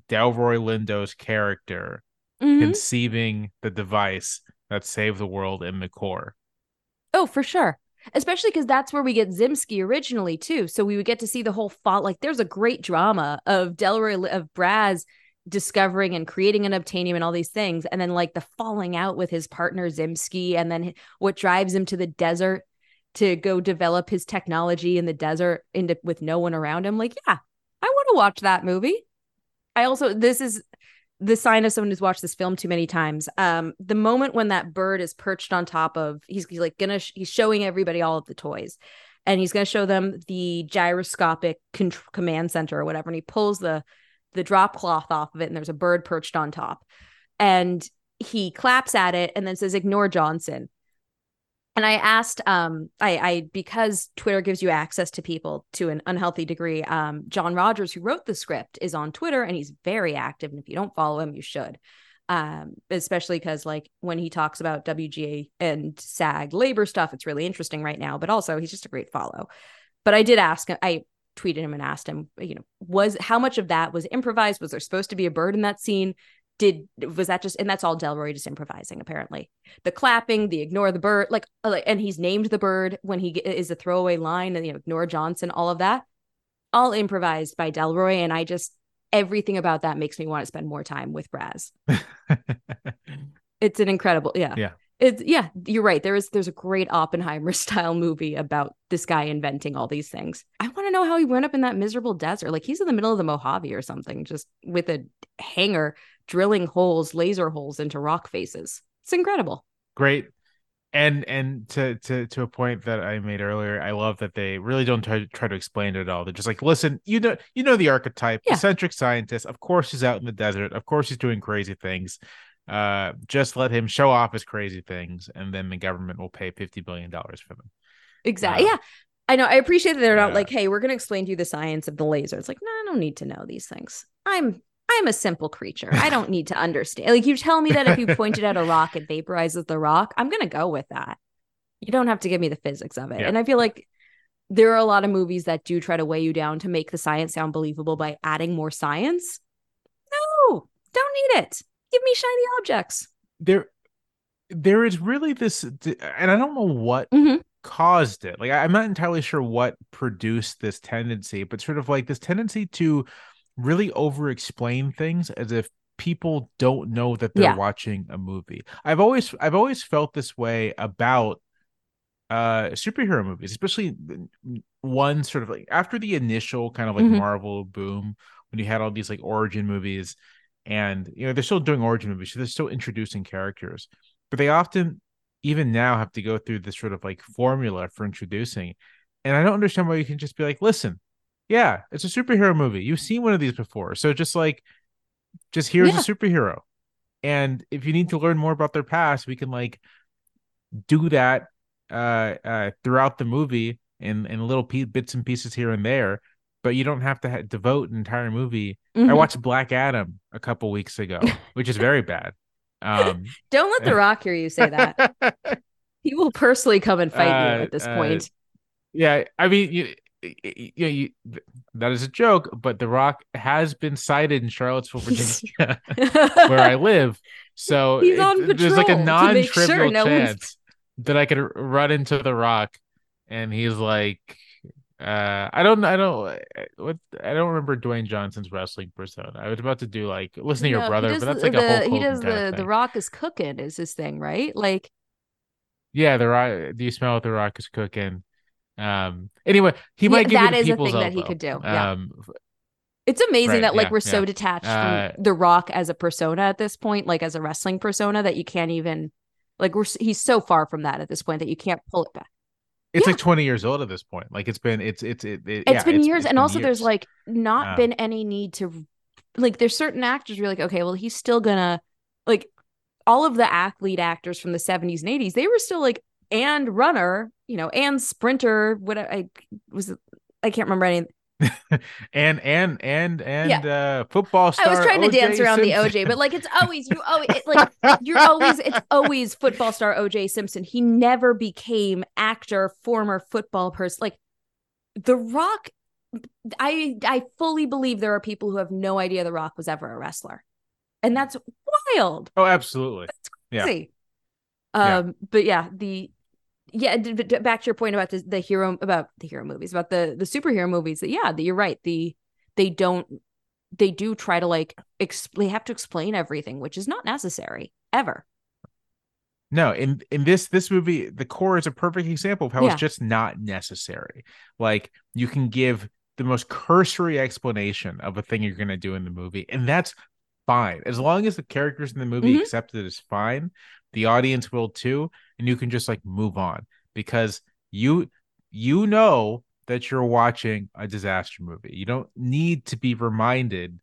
delroy lindo's character Mhm. conceiving the device that saved the world in the core Oh, for sure. Especially because that's where we get Zimsky originally too. So we would get to see the whole fall. Like, there's a great drama of Delroy of Braz discovering and creating an obtainium and all these things, and then like the falling out with his partner Zimsky, and then what drives him to the desert to go develop his technology in the desert into with no one around him. Like, yeah, I want to watch that movie. I also this is the sign of someone who's watched this film too many times. Um, the moment when that bird is perched on top of, he's, he's like gonna, sh- he's showing everybody all of the toys, and he's gonna show them the gyroscopic con- command center or whatever, and he pulls the the drop cloth off of it, and there's a bird perched on top, and he claps at it and then says, "Ignore Johnson." And I asked, um, I, I because Twitter gives you access to people to an unhealthy degree. Um, John Rogers, who wrote the script, is on Twitter and he's very active. And if you don't follow him, you should. Um, especially because like when he talks about WGA and SAG labor stuff, it's really interesting right now. But also, he's just a great follow. But I did ask. I tweeted him and asked him, you know, was how much of that was improvised? Was there supposed to be a bird in that scene? Did was that just and that's all Delroy just improvising apparently the clapping, the ignore the bird, like, uh, and he's named the bird when he is a throwaway line, and you know, ignore Johnson, all of that, all improvised by Delroy, and I just everything about that makes me want to spend more time with Braz. It's an incredible, yeah, Yeah. It's yeah, you're right. There is there's a great Oppenheimer style movie about this guy inventing all these things. I want to know how he went up in that miserable desert. Like he's in the middle of the Mojave or something, just with a hanger drilling holes, laser holes into rock faces. It's incredible. great and and to to to a point that i made earlier i love that they really don't try, try to explain it at all they're just like listen you know you know the archetype Yeah. eccentric scientist of course he's out in the desert of course he's doing crazy things uh just let him show off his crazy things and then the government will pay 50 billion dollars for them Exactly. Uh, yeah. I know. I appreciate that they're not yeah. like, hey, we're going to explain to you the science of the laser. It's like, no, I don't need to know these things. I'm I'm a simple creature. I don't need to understand. Like you tell me that if you pointed at a rock, it vaporizes the rock. I'm going to go with that. You don't have to give me the physics of it. Yeah. And I feel like there are a lot of movies that do try to weigh you down to make the science sound believable by adding more science. No, don't need it. Give me shiny objects. there there is really this and i don't know what Mhm. caused it like i'm not entirely sure what produced this tendency but sort of like this tendency to really over explain things as if people don't know that they're Yeah. watching a movie i've always i've always felt this way about uh superhero movies especially one sort of like after the initial kind of like Mhm. marvel boom when you had all these like origin movies and you know they're still doing origin movies so they're still introducing characters but they often even now have to go through this sort of like formula for introducing and i don't understand why you can just be like listen yeah it's a superhero movie you've seen one of these before so just like just here's Yeah. a superhero and if you need to learn more about their past we can like do that uh uh throughout the movie in in little pe- bits and pieces here and there but you don't have to ha- devote an entire movie I Mhm. watched Black Adam a couple weeks ago, which is very bad. Um, Don't let the rock hear you say that. He will personally come and fight Uh, you at this uh, point. yeah, I mean, you, you, you, you, that is a joke, but The Rock has been sighted in Charlottesville, Virginia, where I live. So He's on it- there's like a make sure non-trivial one's- chance that I could run into The Rock, and he's like. Uh, I don't, I don't, what, I don't remember Dwayne Johnson's wrestling persona. I was about to do like listen to your No, he brother, but that's the- like a whole. he does the the rock is cooking is his thing, right? Like Yeah, the rock. Do you smell what the rock is cooking? Um. Anyway, he Yeah, might give that you is the a thing that he could do, yeah. Um. It's amazing Right, that like yeah, we're so detached Uh, from The Rock as a persona at this point, like as a wrestling persona, that you can't even like we're he's so far from that at this point that you can't pull it back. It's Yeah. like 20 years old at this point. Like it's been it's it's it, it- It's yeah, been years, it's and been also there's like not Yeah. been any need to like there's certain actors you're like okay, well he's still gonna like all of the athlete actors from the 70s and 80s they were still like and runner, you know, and sprinter. What I was I can't remember any and and and and uh football star I was trying to dance around the OJ, but like it's always you always it, like you're always it's always football star OJ Simpson. He never became actor, former football person. Like The Rock, I I fully believe there are people who have no idea The Rock was ever a wrestler, and that's wild. oh absolutely Yeah. Crazy. Yeah. Um, but yeah, the yeah, back to your point about the, the hero about the hero movies, about the the superhero movies. That yeah, that you're right. The they don't they do try to like exp- they have to explain everything, which is not necessary ever. No, in in this this movie, the core is a perfect example of how Yeah. it's just not necessary. Like you can give the most cursory explanation of a thing you're gonna do in the movie, and that's fine. As long as the characters in the movie Mhm. accept it as fine, the audience will too, and you can just like move on because you you know that you're watching a disaster movie. You don't need to be reminded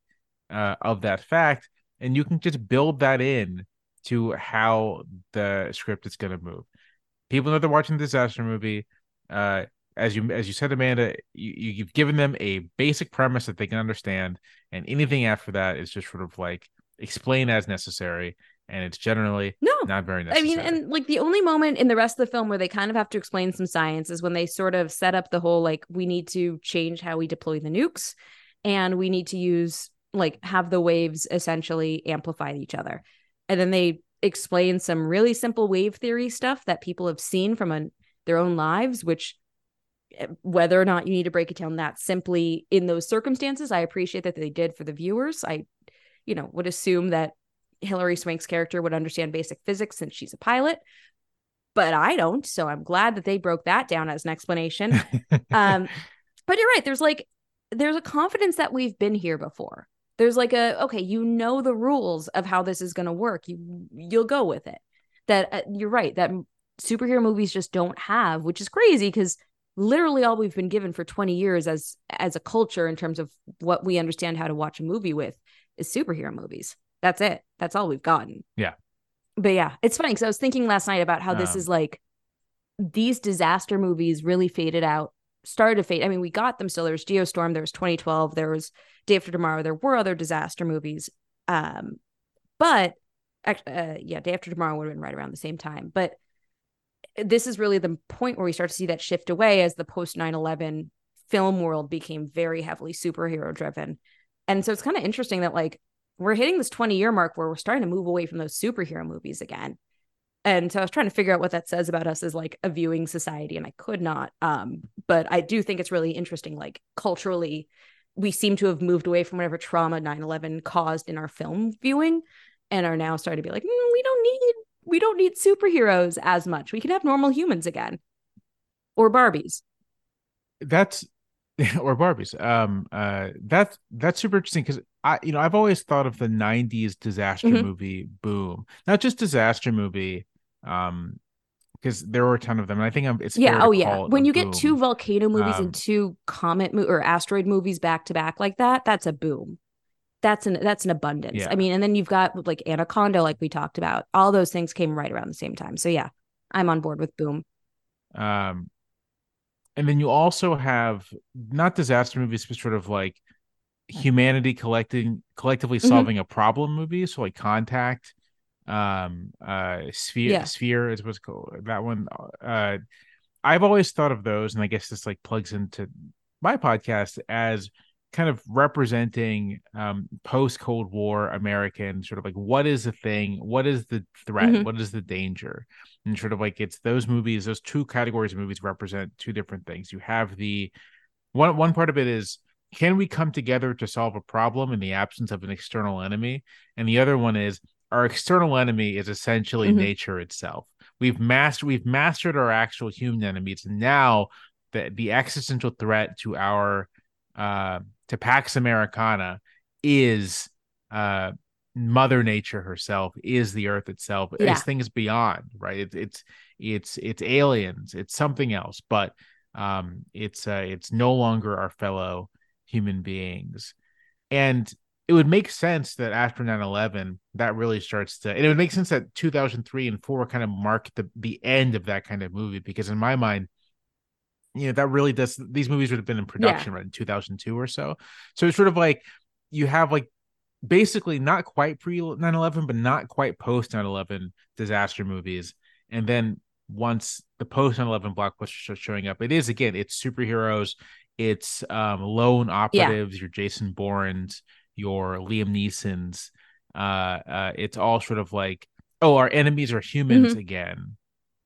uh, of that fact, and you can just build that in to how the script is going to move. People know they're watching a disaster movie. Uh, as you as you said, Amanda, you, you- you've given them a basic premise that they can understand, and anything after that is just sort of like explain as necessary, and it's generally No, not very necessary. I mean, and like the only moment in the rest of the film where they kind of have to explain some science is when they sort of set up the whole like we need to change how we deploy the nukes and we need to use like have the waves essentially amplify each other. And then they explain some really simple wave theory stuff that people have seen from an, their own lives, which eh, whether or not you need to break it down that simply in those circumstances, I appreciate that they did for the viewers. I, you know, would assume that Hilary Swank's character would understand basic physics since she's a pilot, but I don't. So I'm glad that they broke that down as an explanation. um, but you're right. There's like there's a confidence that we've been here before. There's like a okay, you know the rules of how this is going to work. You you'll go with it. That uh, you're right. That superhero movies just don't have, which is crazy because literally all we've been given for 20 years as as a culture in terms of what we understand how to watch a movie with is superhero movies. That's it. That's all we've gotten. Yeah. But yeah, it's funny because I was thinking last night about how this Um, is like these disaster movies really faded out, started to fade. I mean, we got them still. There was Geostorm, there was 2012, there was Day After Tomorrow, there were other disaster movies. Um, but uh, yeah, Day After Tomorrow would have been right around the same time. But this is really the point where we start to see that shift away as the post 9 11 film world became very heavily superhero driven. And so it's kind of interesting that like we're hitting this 20 year mark where we're starting to move away from those superhero movies again. And so I was trying to figure out what that says about us as like a viewing society, and I could not. Um, but I do think it's really interesting, like culturally, we seem to have moved away from whatever trauma 9-11 caused in our film viewing and are now starting to be like, "Mm, we don't need we don't need superheroes as much. We can have normal humans again. Or Barbies. that's or Barbies. Um, uh, that's that's super interesting because I, you know, I've always thought of the '90s disaster Mhm. movie boom, not just disaster movie, um, because there were a ton of them. And I think I'm, it's Yeah. Oh, yeah. When you get two volcano movies Um, and two comet mo- or asteroid movies back to back like that, that's a boom. That's an that's an abundance. Yeah. I mean, and then you've got like Anaconda, like we talked about. All those things came right around the same time. So yeah, I'm on board with boom. Um, and then you also have not disaster movies, but sort of like humanity collecting collectively Mhm. solving a problem movies. So like Contact, um, uh, Sphere, Yeah. Sphere is what's called that one. Uh, I've always thought of those, and I guess this like plugs into my podcast as kind of representing um post Cold War American sort of like what is the thing, what is the threat, Mhm. what is the danger, and sort of like it's those movies, those two categories of movies represent two different things. You have the one one part of it is can we come together to solve a problem in the absence of an external enemy, and the other one is our external enemy is essentially Mhm. nature itself. We've mastered we've mastered our actual human enemies, and now the the existential threat to our uh to Pax Americana is uh mother nature herself is the earth itself Yeah. it's things beyond right it, it's it's it's aliens it's something else but um it's uh it's no longer our fellow human beings and it would make sense that after 9-11 that really starts to and it would make sense that 2003 and 4 kind of mark the the end of that kind of movie because in my mind you know that really does these movies would have been in production right in 2002 or so. So it's sort of like you have like basically not quite pre 9-11 but not quite post 9-11 disaster movies. And then once the post 9-11 blockbusters start showing up it is again it's superheroes it's um lone operatives your jason bournes your liam neesons uh uh it's all sort of like oh our enemies are humans again.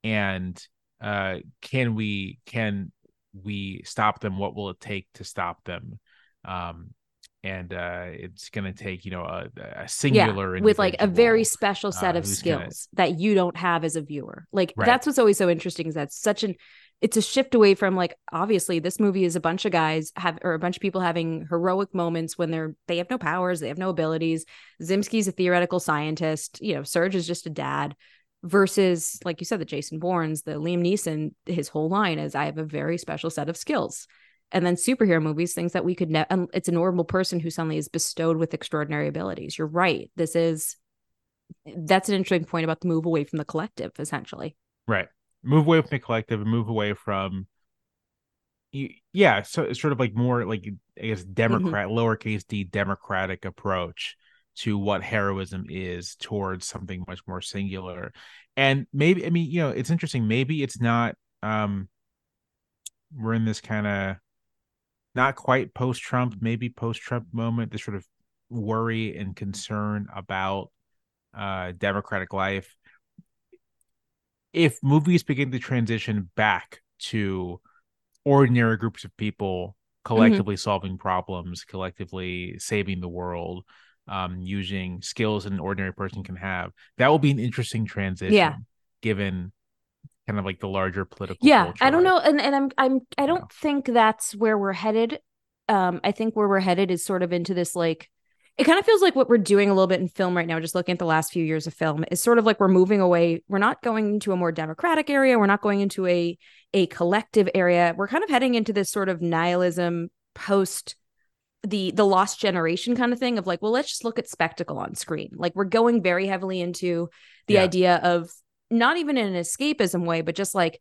And uh can we can we stop them what will it take to stop them? Um and uh it's gonna take you know a, a singular with like a very special set uh, of who's gonna- skills that you don't have as a viewer. Like Right. that's what's always so interesting is that such an it's a shift away from like obviously this movie is a bunch of guys have or a bunch of people having heroic moments when they're they have no powers they have no abilities. Zimsky's a theoretical scientist you know Serge is just a dad versus like you said the Jason Bournes the Liam Neeson his whole line is I have a very special set of skills. And then superhero movies things that we could ne- and it's a normal person who suddenly is bestowed with extraordinary abilities. You're right. This is that's an interesting point about the move away from the collective essentially. Right. Move away from the collective and move away from yeah so it's sort of like more like i guess mm-hmm. democrat lowercase d democratic approach to what heroism is towards something much more singular. And maybe i mean you know it's interesting. Maybe it's not um we're in this kind of not quite post trump maybe post trump moment this sort of worry and concern about uh democratic life. If movies begin to transition back to ordinary groups of people collectively solving problems, collectively saving the world, um, using skills that an ordinary person can have, that will be an interesting transition. Yeah. Given kind of like the larger political. yeah culture, i don't know and, and i'm i'm i don't Yeah. think that's where we're headed um i think where we're headed is sort of into this like it kind of feels like what we're doing a little bit in film right now just looking at the last few years of film is sort of like we're moving away we're not going into a more democratic area we're not going into a a collective area we're kind of heading into this sort of nihilism post the the lost generation kind of thing of like well let's just look at spectacle on screen. Like we're going very heavily into the Yeah. idea of not even in an escapism way but just like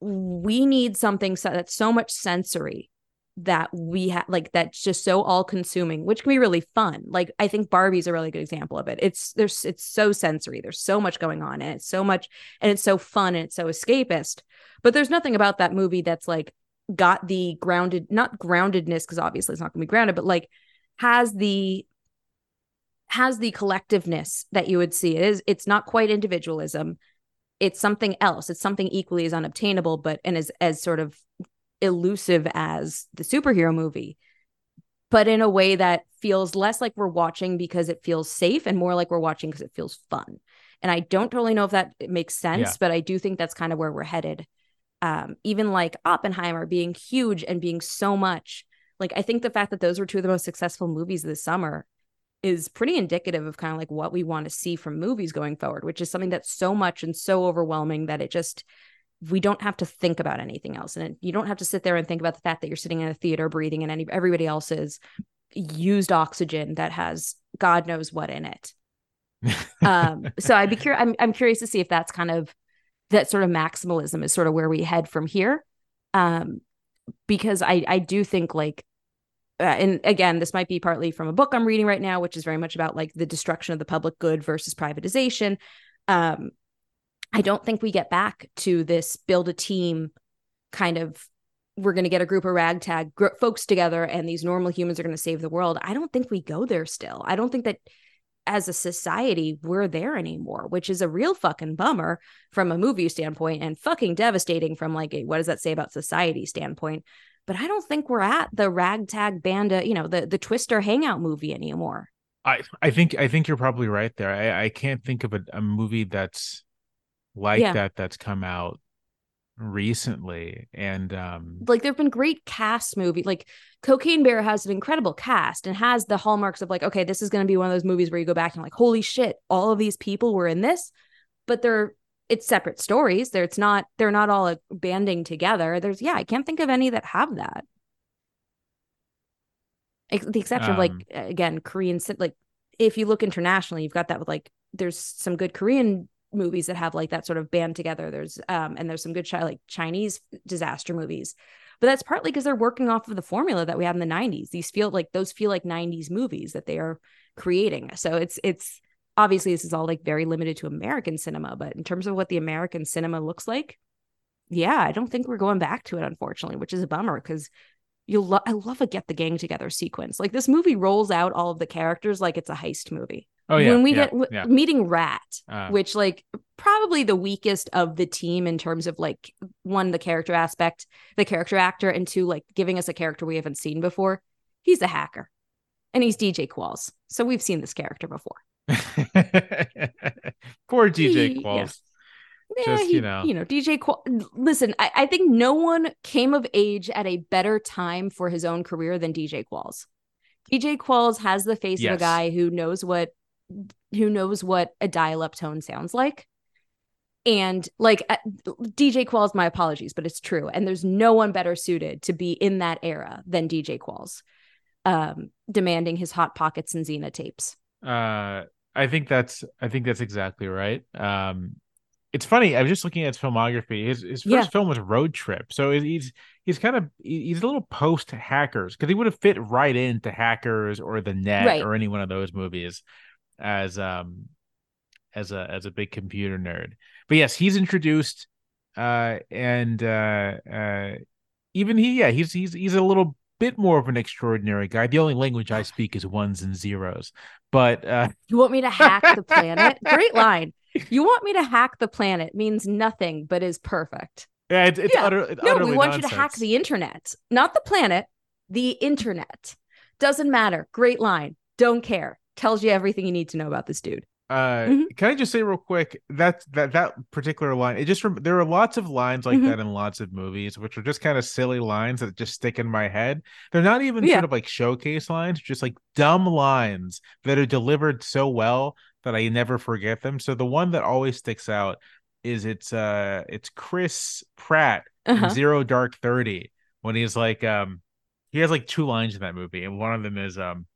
we need something so, that's so much sensory that we have like that's just so all consuming which can be really fun. Like i think barbie's a really good example of it. It's there's it's so sensory. There's so much going on and it's so much and it's so fun and it's so escapist. But there's nothing about that movie that's like got the grounded not groundedness because obviously it's not going to be grounded but like has the has the collectiveness that you would see it is it's not quite individualism. It's something else. It's something equally as unobtainable but and as as sort of elusive as the superhero movie. But in a way that feels less like we're watching because it feels safe and more like we're watching because it feels fun. And i don't totally know if that makes sense Yeah. but i do think that's kind of where we're headed um even like oppenheimer being huge and being so much like i think the fact that those were two of the most successful movies this summer is pretty indicative of kind of like what we want to see from movies going forward, which is something that's so much and so overwhelming that it just we don't have to think about anything else, and it, you don't have to sit there and think about the fact that you're sitting in a theater breathing in any everybody else's used oxygen that has God knows what in it. Um, so I'd be curious. I'm I'm curious to see if that's kind of that sort of maximalism is sort of where we head from here, um, because I I do think like uh, and again, this might be partly from a book I'm reading right now, which is very much about like the destruction of the public good versus privatization. Um, I don't think we get back to this build a team kind of. We're going to get a group of ragtag gr- folks together, and these normal humans are going to save the world. I don't think we go there still. I don't think that as a society we're there anymore, which is a real fucking bummer from a movie standpoint and fucking devastating from like a what does that say about society standpoint but I don't think we're at the ragtag banda, you know, the the Twister hangout movie anymore. I I think I think you're probably right there. I, I can't think of a, a movie that's like Yeah. that that's come out recently, and um, like there've been great cast movie like cocaine bear has an incredible cast and has the hallmarks of like okay this is going to be one of those movies where you go back and like holy shit all of these people were in this but they're it's separate stories. There it's not they're not all like, banding together. There's yeah i can't think of any that have that. Ex- the exception of like Um, again korean like if you look internationally you've got that with like there's some good korean movies that have like that sort of band together. There's um and there's some good chi- like chinese disaster movies. But that's partly because they're working off of the formula that we had in the 90s these feel like those feel like 90s movies that they are creating. So it's it's obviously this is all like very limited to american cinema but in terms of what the american cinema looks like yeah i don't think we're going back to it unfortunately which is a bummer because you lo- i love a get the gang together sequence. Like this movie rolls out all of the characters like it's a heist movie oh yeah, when we yeah, get yeah. meeting rat Uh, which like probably the weakest of the team in terms of like one the character aspect the character actor and two like giving us a character we haven't seen before he's a hacker. And he's dj qualls. So we've seen this character before. Poor DJ He- Qualls. yeah, Just, he- you know. you know dj Qual- listen I-, I think no one came of age at a better time for his own career than dj qualls. Dj qualls has the face of a guy who knows what who knows what a dial-up tone sounds like and like uh, DJ Qualls, my apologies, but it's true. And there's no one better suited to be in that era than DJ Qualls, um, demanding his hot pockets and Xena tapes. Uh, I think that's I think that's exactly right. Um, it's funny. I was just looking at his filmography. His his first Yeah. film was Road Trip, so he's he's kind of he's a little post Hackers because he would have fit right into Hackers or The Net Right. or any one of those movies as um as a as a big computer nerd. But yes, he's introduced, uh, and uh, uh, even he, yeah, he's he's he's a little bit more of an extraordinary guy. The only language I speak is ones and zeros, but uh, You want me to hack the planet? Great line. You want me to hack the planet means nothing but is perfect. yeah, it's, it's Yeah. utter, it's No, we want you to hack the internet, not the planet, the internet. Doesn't matter. Great line. Don't care. Tells you everything you need to know about this dude. Uh, Mhm. can I just say real quick that that that particular line? It just there are lots of lines like Mhm. that in lots of movies, which are just kind of silly lines that just stick in my head. They're not even Yeah. sort of like showcase lines, just like dumb lines that are delivered so well that I never forget them. So the one that always sticks out is it's uh it's Chris Pratt Uh-huh. in Zero Dark Thirty when he's like um he has like two lines in that movie, and one of them is um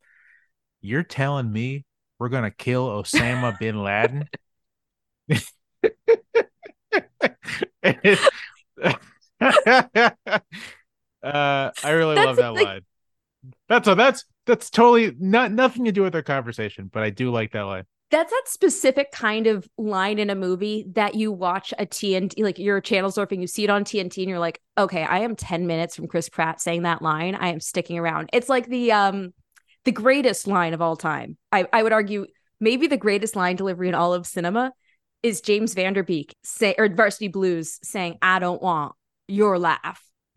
you're telling me we're gonna kill Osama bin Laden. uh, I really That's love that thing. line. That's a, that's that's totally not nothing to do with our conversation, but I do like that line. that's that specific kind of line in a movie that you watch a TNT, like you're channel surfing, you see it on TNT, and you're like, okay, I am 10 minutes from Chris Pratt saying that line. I am sticking around. It's like the um the greatest line of all time. I, I would argue maybe the greatest line delivery in all of cinema is James Van Der Beek say or Varsity Blues saying, I don't want your laugh.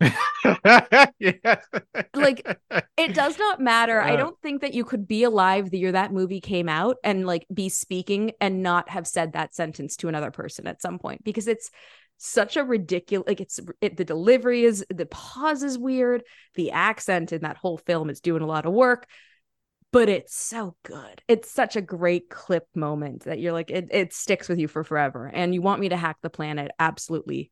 yes. Like, it does not matter. I Uh, don't think that you could be alive the year that movie came out and like be speaking and not have said that sentence to another person at some point because it's such a ridiculous like it's it, the delivery is the pause is weird the accent in that whole film is doing a lot of work but it's so good it's such a great clip moment that you're like it, it sticks with you for forever and you want me to hack the planet absolutely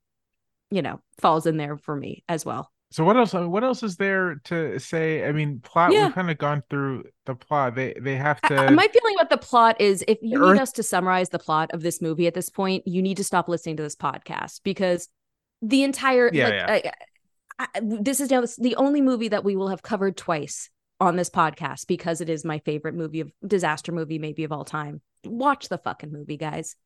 you know falls in there for me as well So what else? What else is there to say? I mean, plot. Yeah. We've kind of gone through the plot. They they have I- to. My feeling about the plot is if you Earth- need us to summarize the plot of this movie at this point, you need to stop listening to this podcast because the entire Yeah, like, yeah. I, I, this is now the only movie that we will have covered twice on this podcast because it is my favorite movie of disaster movie maybe of all time. Watch the fucking movie, guys.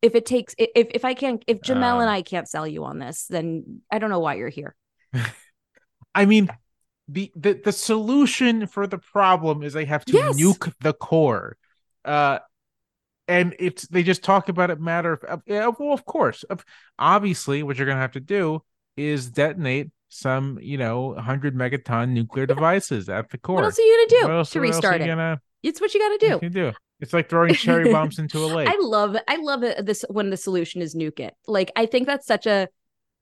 If it takes if if I can't if Jamelle and Um, I can't sell you on this, then I don't know why you're here. I mean, the, the the solution for the problem is they have to Yes. nuke the core. Uh, and it's they just talk about it matter of, of well, of course, of obviously, what you're gonna have to do is detonate some, you know, hundred megaton nuclear devices at the core. What else are you gonna do else- to what restart it? Gonna, It's what you got to do. can do. It's like throwing cherry bombs into a lake. I love it. I love it. This when the solution is nuke it. Like I think that's such a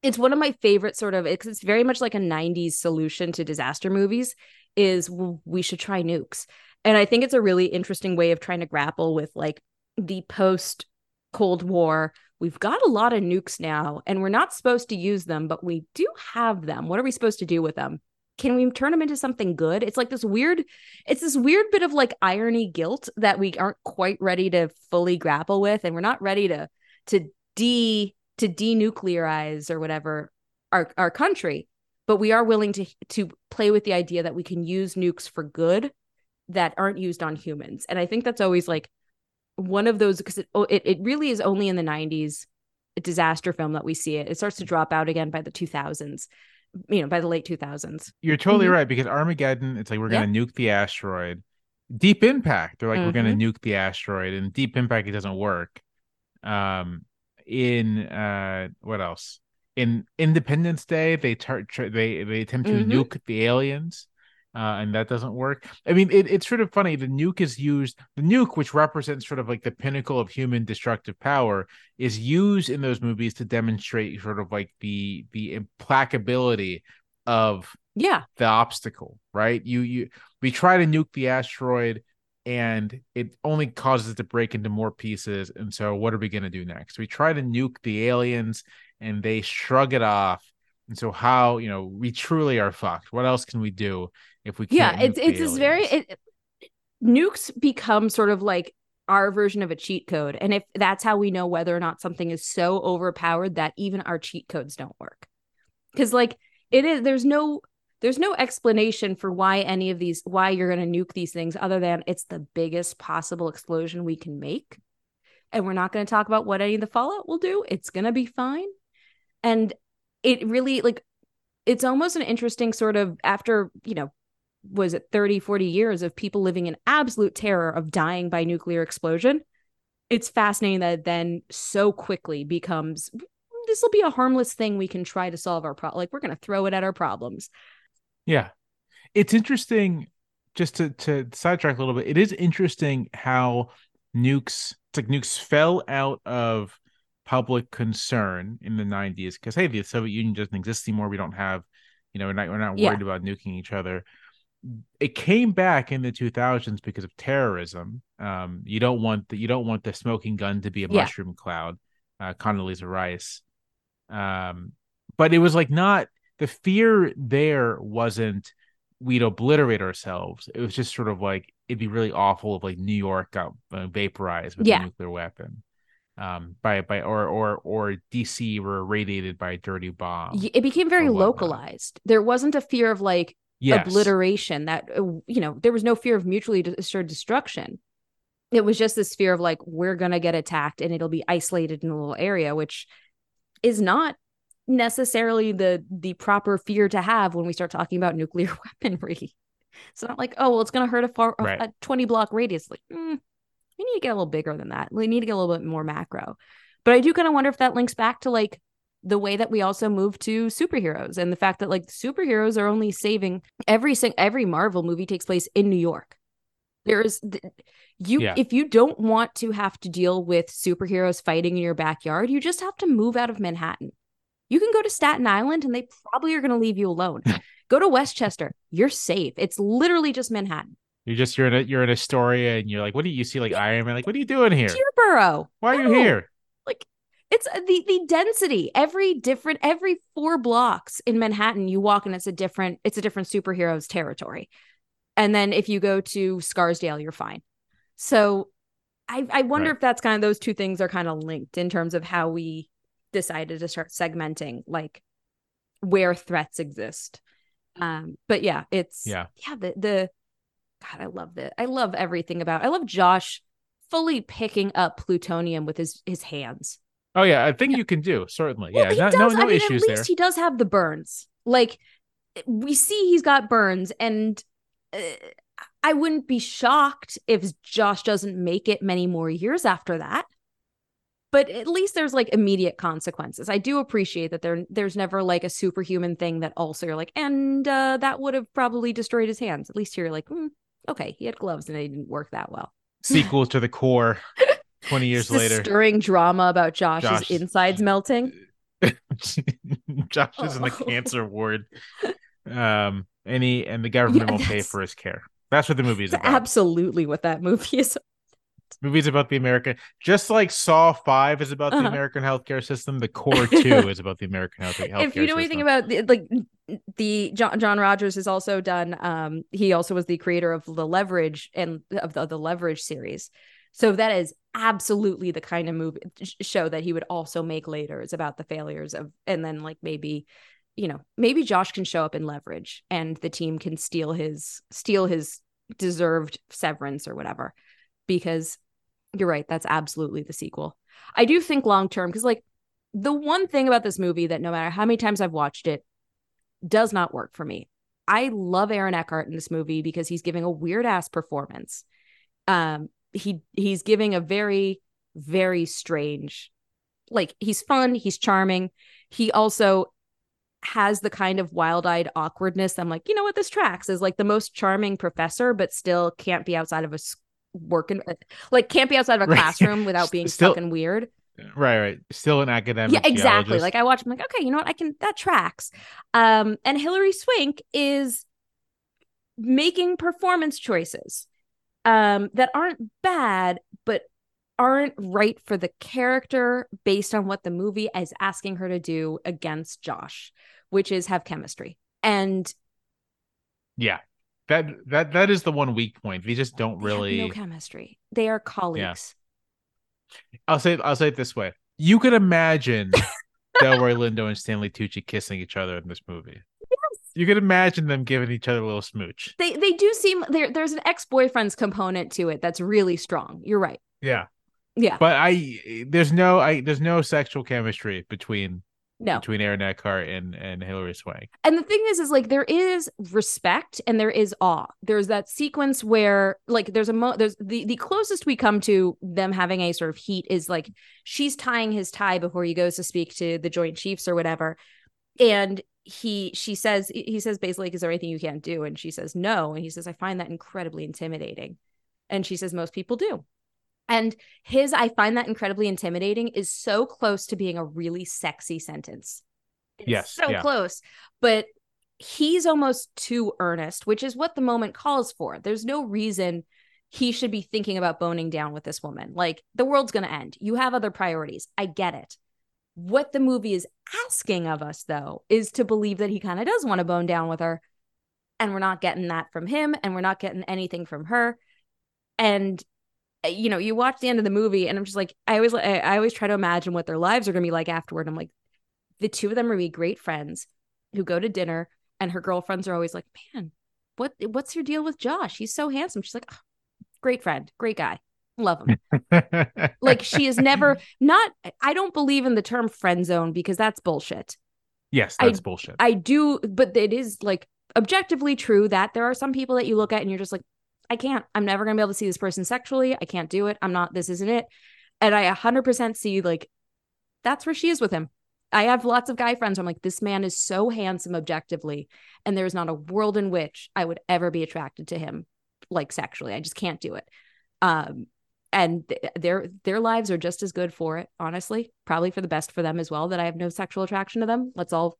it's one of my favorite sort of it's, it's very much like a 90s solution to disaster movies is well, we should try nukes and i think it's a really interesting way of trying to grapple with like the post cold war. We've got a lot of nukes now and we're not supposed to use them but we do have them. What are we supposed to do with them? Can we turn them into something good? It's like this weird it's this weird bit of like irony guilt that we aren't quite ready to fully grapple with and we're not ready to to de to denuclearize or whatever our our country but we are willing to to play with the idea that we can use nukes for good that aren't used on humans. And i think that's always like one of those because it, oh, it, it really is only in the 90s a disaster film that we see it it starts to drop out again by the 2000s you know by the late 2000s You're totally Mhm. right because Armageddon, it's like we're gonna nuke the asteroid. Deep Impact, they're like we're gonna Mm-hmm. nuke the asteroid, and Deep Impact it doesn't work. Um, in uh, what else? In Independence Day, they tar- tr- they they attempt to Mhm. nuke the aliens, uh, and that doesn't work. I mean, it, it's sort of funny. The nuke is used. The nuke, which represents sort of like the pinnacle of human destructive power, is used in those movies to demonstrate sort of like the the implacability of yeah the obstacle, right? You you we try to nuke the asteroid and it only causes it to break into more pieces. And so what are we gonna do next? We try to nuke the aliens and they shrug it off. And so how, you know, we truly are fucked. What else can we do if we yeah it's it's this very it- nukes become sort of like our version of a cheat code. And if that's how we know whether or not something is so overpowered that even our cheat codes don't work. Because like it is there's no there's no explanation for why any of these why you're going to nuke these things other than it's the biggest possible explosion we can make. And we're not going to talk about what any of the fallout will do. It's going to be fine. And it really like it's almost an interesting sort of after you know was it 30 40 years of people living in absolute terror of dying by nuclear explosion it's fascinating that it then so quickly becomes this will be a harmless thing we can try to solve our problem like we're going to throw it at our problems Yeah. It's interesting just to to sidetrack a little bit. It is interesting how nukes it's like nukes fell out of public concern in the 90s because hey, the Soviet Union doesn't exist anymore. We don't have, you know, we're not we're not Yeah. worried about nuking each other. It came back in the 2000s because of terrorism. Um, you don't want the you don't want the smoking gun to be a Yeah. mushroom cloud. Uh, Condoleezza Rice. Um, but it was like not the fear there wasn't we'd obliterate ourselves. It was just sort of like it'd be really awful if like New York got uh, vaporized with Yeah. a nuclear weapon, um, by by or or or DC were irradiated by a dirty bomb. It became very localized there wasn't a fear of like yes. obliteration that uh, you know there was no fear of mutually assured destruction it was just this fear of like we're going to get attacked and it'll be isolated in a little area which is not necessarily the the proper fear to have when we start talking about nuclear weaponry it's not like oh well it's going to hurt a far Right. a 20 block radius like mm, we need to get a little bigger than that we need to get a little bit more macro but i do kind of wonder if that links back to like the way that we also move to superheroes and the fact that like superheroes are only saving every every Marvel movie takes place in New York. There's th- you Yeah. if you don't want to have to deal with superheroes fighting in your backyard, you just have to move out of Manhattan. You can go to Staten Island and they probably are going to leave you alone. go to Westchester, you're safe. It's literally just Manhattan. You're just you're in a you're in Astoria and you're like, what do you, you see like Iron Man? Like, what are you doing here? Peterborough. Why are you here? like it's uh, the the density every different every four blocks in manhattan you walk and it's a different it's a different superhero's territory and then if you go to scarsdale you're fine so i i wonder Right. if that's kind of those two things are kind of linked in terms of how we decided to start segmenting like where threats exist um but yeah it's Yeah. yeah the the god i love that i love everything about i love josh fully picking up plutonium with his his hands Oh yeah, I think you can do certainly. well, yeah, he no, does. no, no I mean, issues at least there. he does have the burns. Like we see, he's got burns, and uh, I wouldn't be shocked if Josh doesn't make it many more years after that. But at least there's like immediate consequences. I do appreciate that there there's never like a superhuman thing that also you're like, and uh, that would have probably destroyed his hands. At least here you're like, hmm, okay, he had gloves and they didn't work that well. Sequels to the core. Twenty years It's later. stirring drama about Josh's Josh- insides melting. Josh is in the Oh. cancer ward. Um, and he and the government Yeah, won't pay for his care. That's what the movie is about. absolutely what that movie is. Movie's about the American, just like Saw Five is about Uh-huh. the American healthcare system. The Core Two is about the American health healthcare if you know anything about the, like the John, John Rogers has also done um he also was the creator of the leverage and of the, the leverage series. So that is absolutely the kind of movie show that he would also make later is about the failures of and then like maybe you know maybe josh can show up in leverage and the team can steal his steal his deserved severance or whatever. Because you're right that's absolutely the sequel. I do think long term because like the one thing about this movie that no matter how many times I've watched it does not work for me. I love Aaron Eckhart in this movie because he's giving a weird ass performance. Um, he he's giving a very very strange, like he's fun, he's charming. He also has the kind of wild eyed awkwardness. I'm like, you know what, this tracks is like the most charming professor, but still can't be outside of a working like can't be outside of a Right. classroom without being Still- fucking weird. Right, right. Still an academic. Yeah, exactly. geologist. Like I watch, I'm like, okay, you know what? I can that tracks. Um, and Hilary Swank is making performance choices um that aren't bad, but aren't right for the character based on what the movie is asking her to do against Josh, which is have chemistry. And yeah, that that that is the one weak point. They just don't really. no chemistry. They are colleagues. I'll say I'll say it this way: you could imagine Delroy Lindo and Stanley Tucci kissing each other in this movie. You could imagine them giving each other a little smooch. They they do seem there there's an ex-boyfriend's component to it that's really strong. You're right. Yeah, Yeah. but I there's no I there's no sexual chemistry between No. between Aaron Eckhart and and Hilary Swank. and the thing is is like there is respect and there is awe. There's that sequence where like there's a mo there's the the closest we come to them having a sort of heat is like she's tying his tie before he goes to speak to the joint chiefs or whatever. And he she says he says basically like, is there anything you can't do? And she says no. And he says i find that incredibly intimidating. And she says most people do and his i find that incredibly intimidating is so close to being a really sexy sentence. It's Yes, so yeah. close but he's almost too earnest which is what the moment calls for. There's no reason he should be thinking about boning down with this woman. Like the world's going to end. You have other priorities. I get it. What the movie is asking of us though is to believe that he kind of does want to bone down with her and we're not getting that from him and we're not getting anything from her. And Uh, you know you watch the end of the movie and i'm just like i always i, I always try to imagine what their lives are going to be like afterward. I'm like the two of them are going to be great friends who go to dinner and her girlfriends are always like man what what's your deal with josh? He's so handsome. She's like "Oh, great friend great guy love him. Like she is never not i don't believe in the term friend zone because that's bullshit. Yes, I- that's bullshit. I do, but it is like objectively true that there are some people that you look at and you're just like, I can't, I'm never gonna be able to see this person sexually. I can't do it. I'm not, this isn't it. And I 100% see like, that's where she is with him. I have lots of guy friends. Where I'm like, this man is so handsome objectively, and there is not a world in which I would ever be attracted to him, like sexually. I just can't do it. Um, and th- their their lives are just as good for it, honestly. Probably for the best for them as well. That I have no sexual attraction to them. Let's all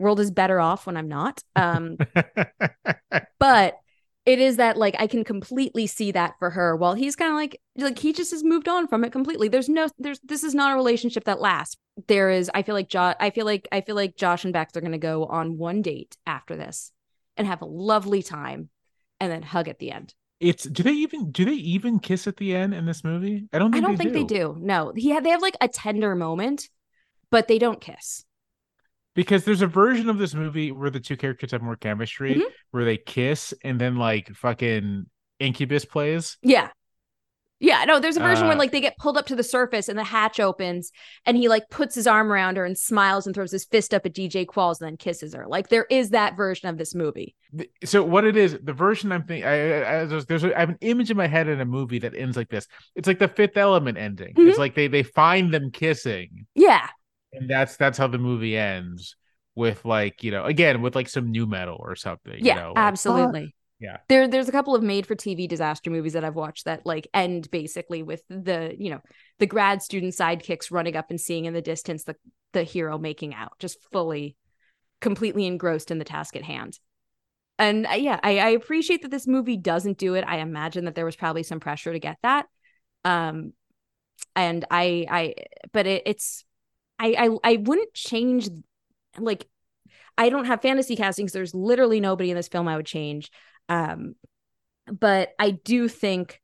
world is better off when I'm not. Um, but it is that like I can completely see that for her. While he's kind of like like he just has moved on from it completely. There's no there's this is not a relationship that lasts. There is I feel like Josh I feel like I feel like Josh and Bex are gonna go on one date after this and have a lovely time and then hug at the end. it's do they even do they even kiss at the end in this movie? I don't I don't they think do. they do. No. He had they have like a tender moment, but they don't kiss. Because there's a version of this movie where the two characters have more chemistry Mhm. where they kiss and then like fucking incubus plays Yeah. Yeah, no, there's a version where Uh, like they get pulled up to the surface and the hatch opens and he like puts his arm around her and smiles and throws his fist up at DJ Qualls and then kisses her. Like there is that version of this movie. So what it is the version i'm thinking I, I, I there's, there's a, I have an image in my head in a movie that ends like this it's like the fifth element ending Mhm. it's like they they find them kissing Yeah. And that's that's how the movie ends with like you know again with like some nu metal or something Yeah, you know like, absolutely. Yeah. There there's a couple of made for TV disaster movies that I've watched that like end basically with the, you know, the grad student sidekicks running up and seeing in the distance the the hero making out, just fully completely engrossed in the task at hand. And uh, yeah, I, I appreciate that this movie doesn't do it. I imagine that there was probably some pressure to get that. Um and I I but it, it's I, I I wouldn't change like I don't have fantasy castings. There's literally nobody in this film I would change. Um, but I do think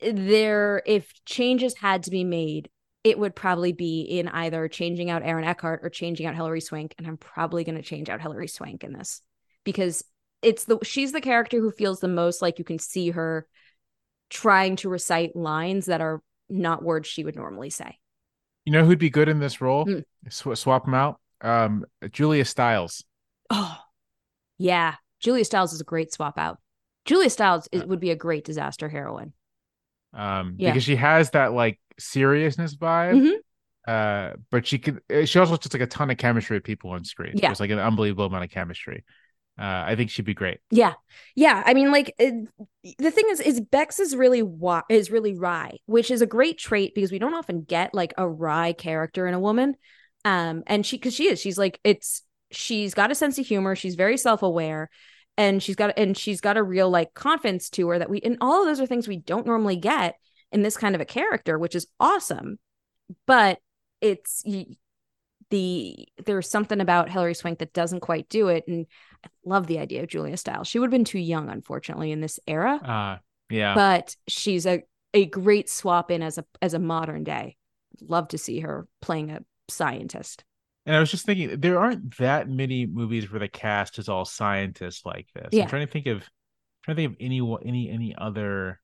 there, if changes had to be made, it would probably be in either changing out Aaron Eckhart or changing out Hilary Swank. And I'm probably going to change out Hilary Swank in this because it's the she's the character who feels the most like you can see her trying to recite lines that are not words she would normally say. You know who'd be good in this role? Mm. Sw- swap them out. Um, Julia Stiles. Oh, yeah. Julia Stiles is a great swap out. Julia Stiles is, Uh, would be a great disaster heroine. Um, Yeah. because she has that like seriousness vibe. Mhm. Uh, but she could. uh, She also just like a ton of chemistry with people on screen. Yeah. There's like an unbelievable amount of chemistry. Uh, I think she'd be great. Yeah, yeah. I mean, like it, the thing is, is Bex is really wa- is really wry, which is a great trait because we don't often get like a wry character in a woman. Um, and she because she is, she's like it's she's got a sense of humor. She's very self aware, and she's got and she's got a real like confidence to her that we and all of those are things we don't normally get in this kind of a character, which is awesome. But it's the there's something about Hilary Swank that doesn't quite do it, and love the idea of Julia Stiles. She would have been too young, unfortunately, in this era, Uh, yeah. but she's a a great swap in as a as a modern day. Love to see her playing a scientist. And I was just thinking, there aren't that many movies where the cast is all scientists like this. Yeah. I'm trying to think of, trying to think of any any any other,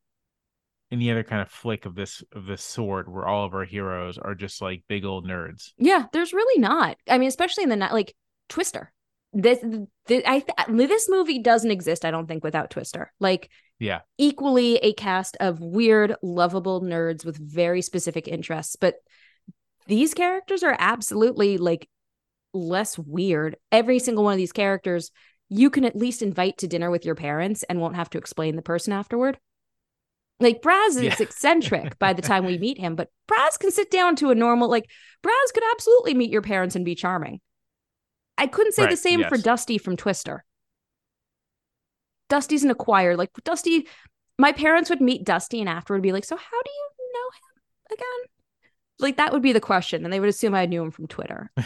any other kind of flick of this of this sort where all of our heroes are just like big old nerds. Yeah, there's really not. I mean, especially in the like Twister. This, this I th- this movie doesn't exist. I don't think without Twister. Like Yeah. equally a cast of weird, lovable nerds with very specific interests, but these characters are absolutely like less weird. Every single one of these characters you can at least invite to dinner with your parents and won't have to explain the person afterward. Like Braz is Yeah. eccentric by the time we meet him, but Braz can sit down to a normal like Braz could absolutely meet your parents and be charming. I couldn't say the Right, same for. Dusty from Twister. Dusty's an acquired. Like Dusty, my parents would meet Dusty and afterward be like, "So how do you know him again?" Like that would be the question, and they would assume I knew him from Twitter.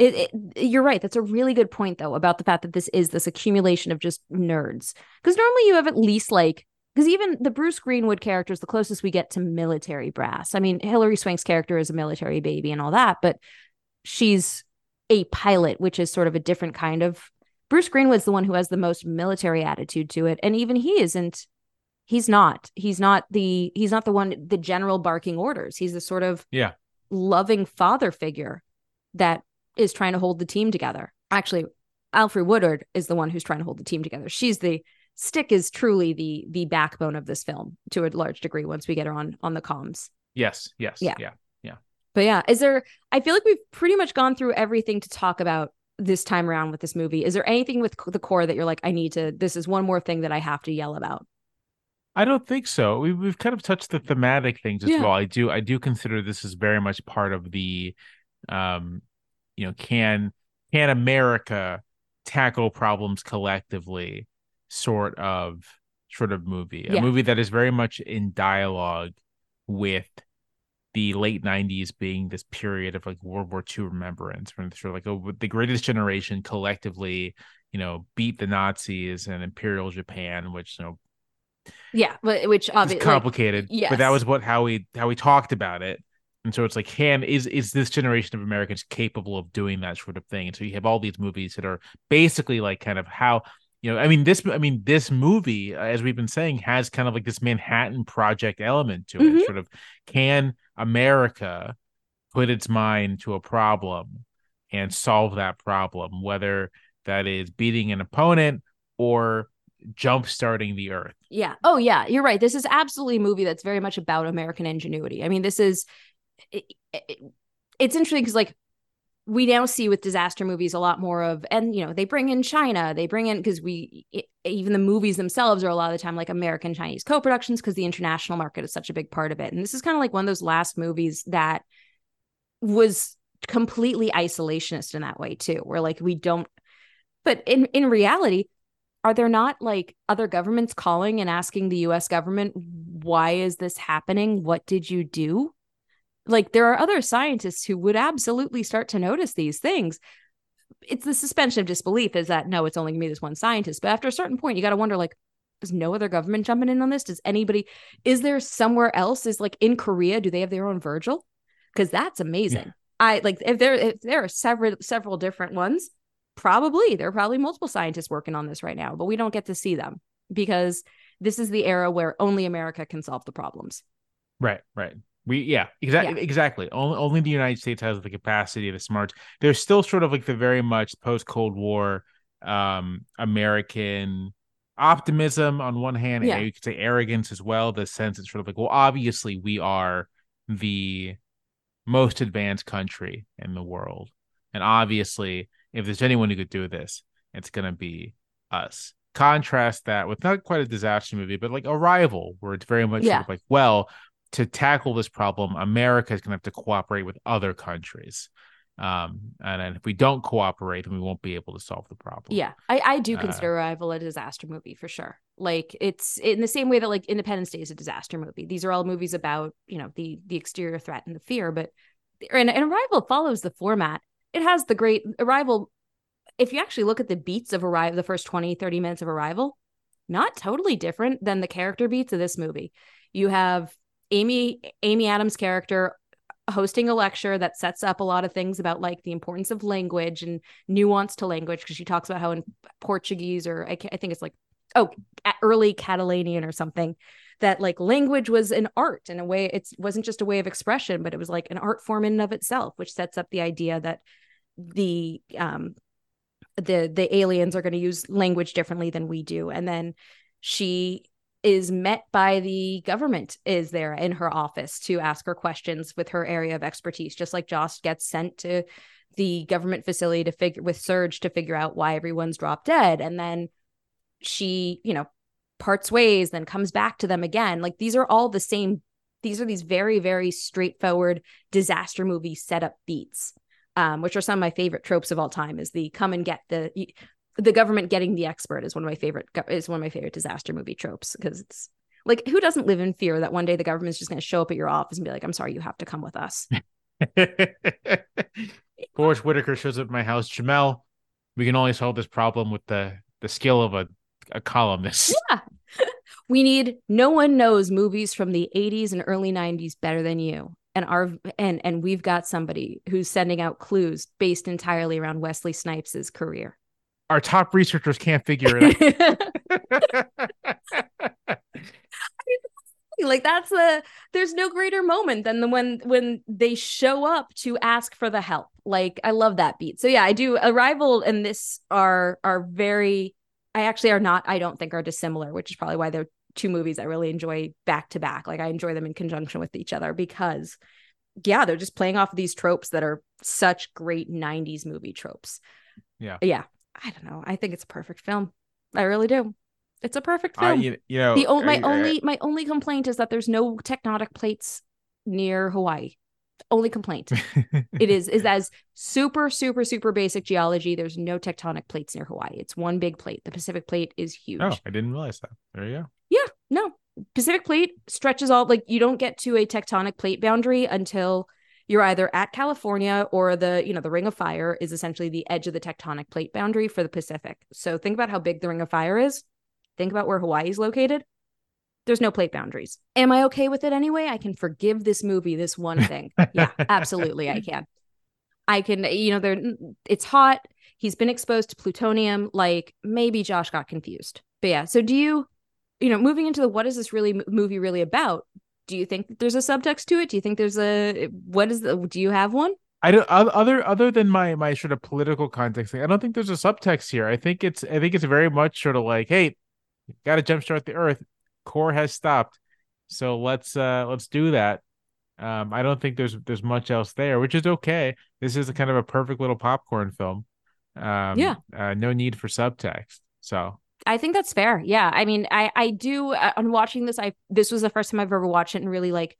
It, it, you're right. That's a really good point, though, about the fact that this is this accumulation of just nerds. Because normally you have at least like, because even the Bruce Greenwood character is the closest we get to military brass. I mean, Hilary Swank's character is a military baby and all that, but she's a pilot, which is sort of a different kind of. Bruce Greenwood's the one who has the most military attitude to it, and even he isn't. He's not. He's not the. He's not the one. The general barking orders. He's the sort of yeah. loving father figure that is trying to hold the team together. Actually, Alfre Woodard is the one who's trying to hold the team together. She's the stick is truly the the backbone of this film to a large degree once we get her on on the comms. Yes. Yes. Yeah. Yeah. But yeah, is there I feel like we've pretty much gone through everything to talk about this time around with this movie. Is there anything with the core that you're like I need to this is one more thing that I have to yell about? I don't think so. We, we've kind of touched the thematic things as Yeah. well. I do. I do consider this is very much part of the, um, you know, can can America tackle problems collectively, sort of sort of movie. A Yeah. movie that is very much in dialogue with the late 90s being this period of like World War II remembrance when sort of like oh, the greatest generation collectively, you know, beat the Nazis and Imperial Japan, which you know Yeah, but which obviously complicated but that was what how we how we talked about it. And so it's like can is is this generation of americans capable of doing that sort of thing? And so you have all these movies that are basically like kind of how you know i mean this i mean this movie as we've been saying has kind of like this manhattan project element to it Mhm. sort of can america put its mind to a problem and solve that problem whether that is beating an opponent or jump starting the earth Yeah. Oh, yeah. You're right. This is absolutely a movie that's very much about American ingenuity. I mean, this is it, it- it's interesting because like we now see with disaster movies a lot more of and you know they bring in china they bring in because we it, even the movies themselves are a lot of the time like american chinese co-productions because the international market is such a big part of it. And this is kind of like one of those last movies that was completely isolationist in that way too where like we don't but in in reality are there not like other governments calling and asking the US government why is this happening? What did you do like there are other scientists who would absolutely start to notice these things. It's the suspension of disbelief is that no it's only gonna be this one scientist. But after a certain point you got to wonder like is no other government jumping in on this? Does anybody is there somewhere else? Is like in korea do they have their own virgil? Because that's amazing. Yeah. i like if there if there are several several different ones probably there are probably multiple scientists working on this right now but we don't get to see them because this is the era where only america can solve the problems. Right right we yeah exactly yeah. exactly only only the United States has the capacity, the smart. There's still sort of like the very much post Cold War um American optimism on one hand, yeah. and you could say arrogance as well. The sense it's sort of like, well, obviously we are the most advanced country in the world, and obviously if there's anyone who could do this, it's gonna be us. Contrast that with not quite a disaster movie, but like Arrival, where it's very much yeah. sort of like, well, to tackle this problem, America is going to have to cooperate with other countries. Um, and, and if we don't cooperate, then we won't be able to solve the problem. Yeah, I, I do uh, consider uh, Arrival a disaster movie for sure. Like it's in the same way that like Independence Day is a disaster movie. These are all movies about you know the the exterior threat and the fear, but and, and Arrival follows the format. It has the great Arrival. If you actually look at the beats of Arrival, the first 20, 30 minutes of Arrival, not totally different than the character beats of this movie. You have Amy Amy Adams' character hosting a lecture that sets up a lot of things about like the importance of language and nuance to language because she talks about how in Portuguese or I, I think it's like oh early Catalanian or something that like language was an art in a way it wasn't just a way of expression but it was like an art form in and of itself which sets up the idea that the um the the aliens are going to use language differently than we do. And then she is met by the government is there in her office to ask her questions with her area of expertise just like Josh gets sent to the government facility to figure with Serge to figure out why everyone's dropped dead. And then she you know parts ways then comes back to them again. Like these are all the same these are these very very straightforward disaster movie setup beats um, which are some of my favorite tropes of all time is the come and get the the government getting the expert is one of my favorite is one of my favorite disaster movie tropes because it's like who doesn't live in fear that one day the government's just going to show up at your office and be like, "I'm sorry, you have to come with us." Forest Whitaker shows up at my house. Jamelle, we can only solve this problem with the the skill of a a columnist. Yeah. we need no one knows movies from the 80s and early 90s better than you. And our and and we've got somebody who's sending out clues based entirely around Wesley Snipes' career our top researchers can't figure it out. like that's a there's no greater moment than the when when they show up to ask for the help. Like i love that beat. So yeah i do arrival and this are are very i actually are not i don't think are dissimilar which is probably why they're two movies i really enjoy back to back. Like i enjoy them in conjunction with each other because yeah they're just playing off of these tropes that are such great 90s movie tropes. Yeah. Yeah I don't know. I think it's a perfect film. I really do. It's a perfect film. Uh, you, you, know, the o- my only my only complaint is that there's no tectonic plates near Hawaii. Only complaint. it is is as super super super basic geology. There's no tectonic plates near Hawaii. It's one big plate. The Pacific plate is huge. Oh, I didn't realize that. There you go. Yeah, no. Pacific plate stretches all like you don't get to a tectonic plate boundary until you're either at California or the, you know, the Ring of Fire is essentially the edge of the tectonic plate boundary for the Pacific. So think about how big the Ring of Fire is. Think about where Hawaii is located. There's no plate boundaries. Am I okay with it anyway? I can forgive this movie, this one thing. yeah, absolutely, I can. I can, you know, there it's hot. He's been exposed to plutonium. Like maybe Josh got confused. But yeah, so do you, you know, moving into the what is this really movie really about? Do you think there's a subtext to it? Do you think there's a what is the do you have one? I don't other other than my my sort of political context thing. I don't think there's a subtext here. I think it's I think it's very much sort of like, hey, got to jumpstart the Earth. Core has stopped, so let's uh let's do that. Um, I don't think there's there's much else there, which is okay. This is a kind of a perfect little popcorn film. Um, Yeah. Uh, no need for subtext. So I think that's fair. Yeah. I mean, I I do uh, on watching this. I this was the first time I've ever watched it and really like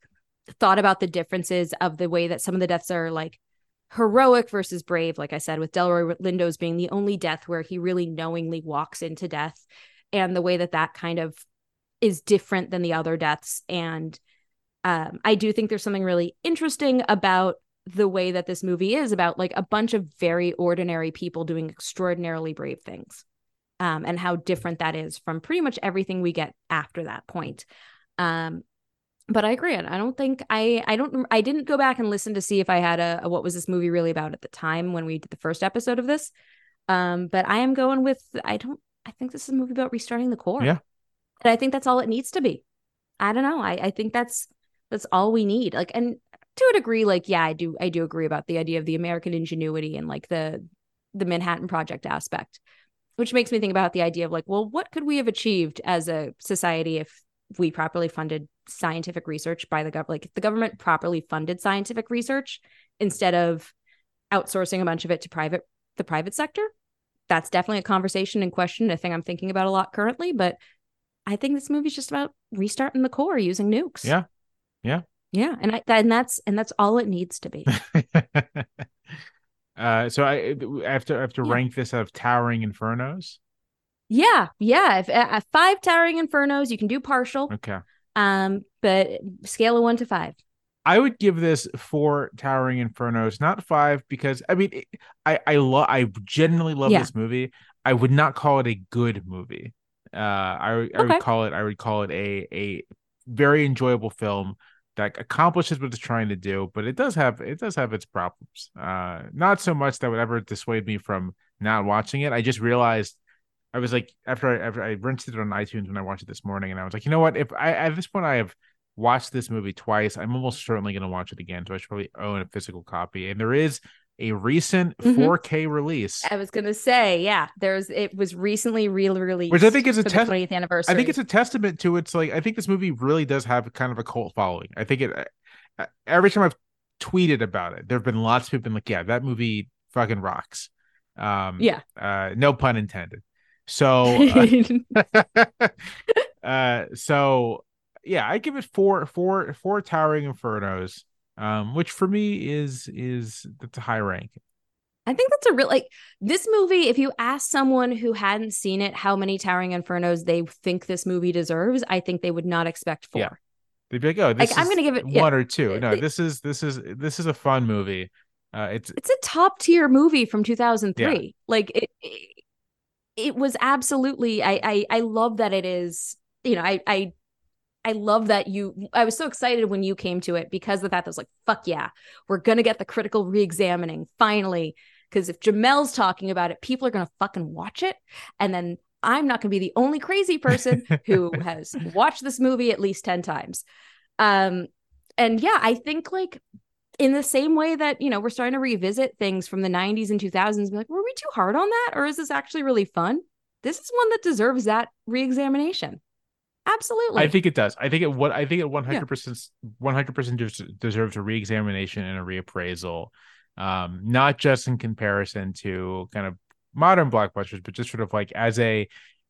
thought about the differences of the way that some of the deaths are like heroic versus brave. Like I said, with Delroy Lindo's being the only death where he really knowingly walks into death, and the way that that kind of is different than the other deaths. And um, I do think there's something really interesting about the way that this movie is about like a bunch of very ordinary people doing extraordinarily brave things um, and how different that is from pretty much everything we get after that point. Um, but I agree. And I don't think I I don't I didn't go back and listen to see if I had a, a what was this movie really about at the time when we did the first episode of this. Um, but I am going with I don't I think this is a movie about restarting the core. Yeah. And I think that's all it needs to be. I don't know. I, I think that's that's all we need. Like and to a degree, like, yeah, I do I do agree about the idea of the American ingenuity and like the the Manhattan Project aspect which makes me think about the idea of like, well, what could we have achieved as a society if we properly funded scientific research by the government? Like, if the government properly funded scientific research instead of outsourcing a bunch of it to private the private sector. That's definitely a conversation and question, a thing I'm thinking about a lot currently. But I think this movie's just about restarting the core using nukes. Yeah. Yeah. Yeah. And I and that's and that's all it needs to be. uh, so I I have to I have to Yeah. rank this out of towering infernos. yeah. Yeah. If at five towering infernos, you can do partial. Okay. Um, but scale of one to five. I would give this four towering infernos, not five, because I mean, it- I I love I genuinely love Yeah. this movie. I would not call it a good movie. Uh, I would- I Okay. would call it I would call it a a very enjoyable film that accomplishes what it's trying to do, but it does have it does have its problems. Uh, not so much that would ever dissuade me from not watching it. I just realized I was like after I after I rented it on iTunes when I watched it this morning, and I was like, you know what? If I at this point I have watched this movie twice, I'm almost certainly going to watch it again. So I should probably own a physical copy. And there is a recent Mhm. 4K release. I was gonna say, yeah, there's it was recently re-released, Which I think is a for test- 20th anniversary. I think it's a testament to its like. I think this movie really does have kind of a cult following. I think it. uh, Every time I've tweeted about it, there have been lots of people been like, "Yeah, that movie fucking rocks." Um, yeah. Uh, no pun intended. So, uh, uh, so yeah, I give it four, four, four towering infernos. Um, which for me is is that's a high rank. I think that's a real like this movie. If you ask someone who hadn't seen it how many Towering Infernos they think this movie deserves, I think they would not expect four. Yeah. They'd be like, "Oh, this Like, I'm gonna give it- one yeah. or two. No, this is this is this is a fun movie. Uh, it's It's a top tier movie from 2003. Like it, it, it was absolutely. I, I I love that it is. You know, I I I love that you. I was so excited when you came to it because of that. I was like, fuck yeah, we're gonna get the critical re-examining finally. Because if Jamelle's talking about it, people are gonna fucking watch it, and then I'm not gonna be the only crazy person who has watched this movie at least 10 times. Um, and yeah, I think like in the same way that, you know, we're starting to revisit things from the 90s and 2000s, be like, were we too hard on that? Or is this actually really fun? This is one that deserves that re-examination. Absolutely. I think it does. I think it what I think it one hundred percent one hundred percent deserves a reexamination and a reappraisal. Um, not just in comparison to kind of modern blockbusters, but just sort of like as a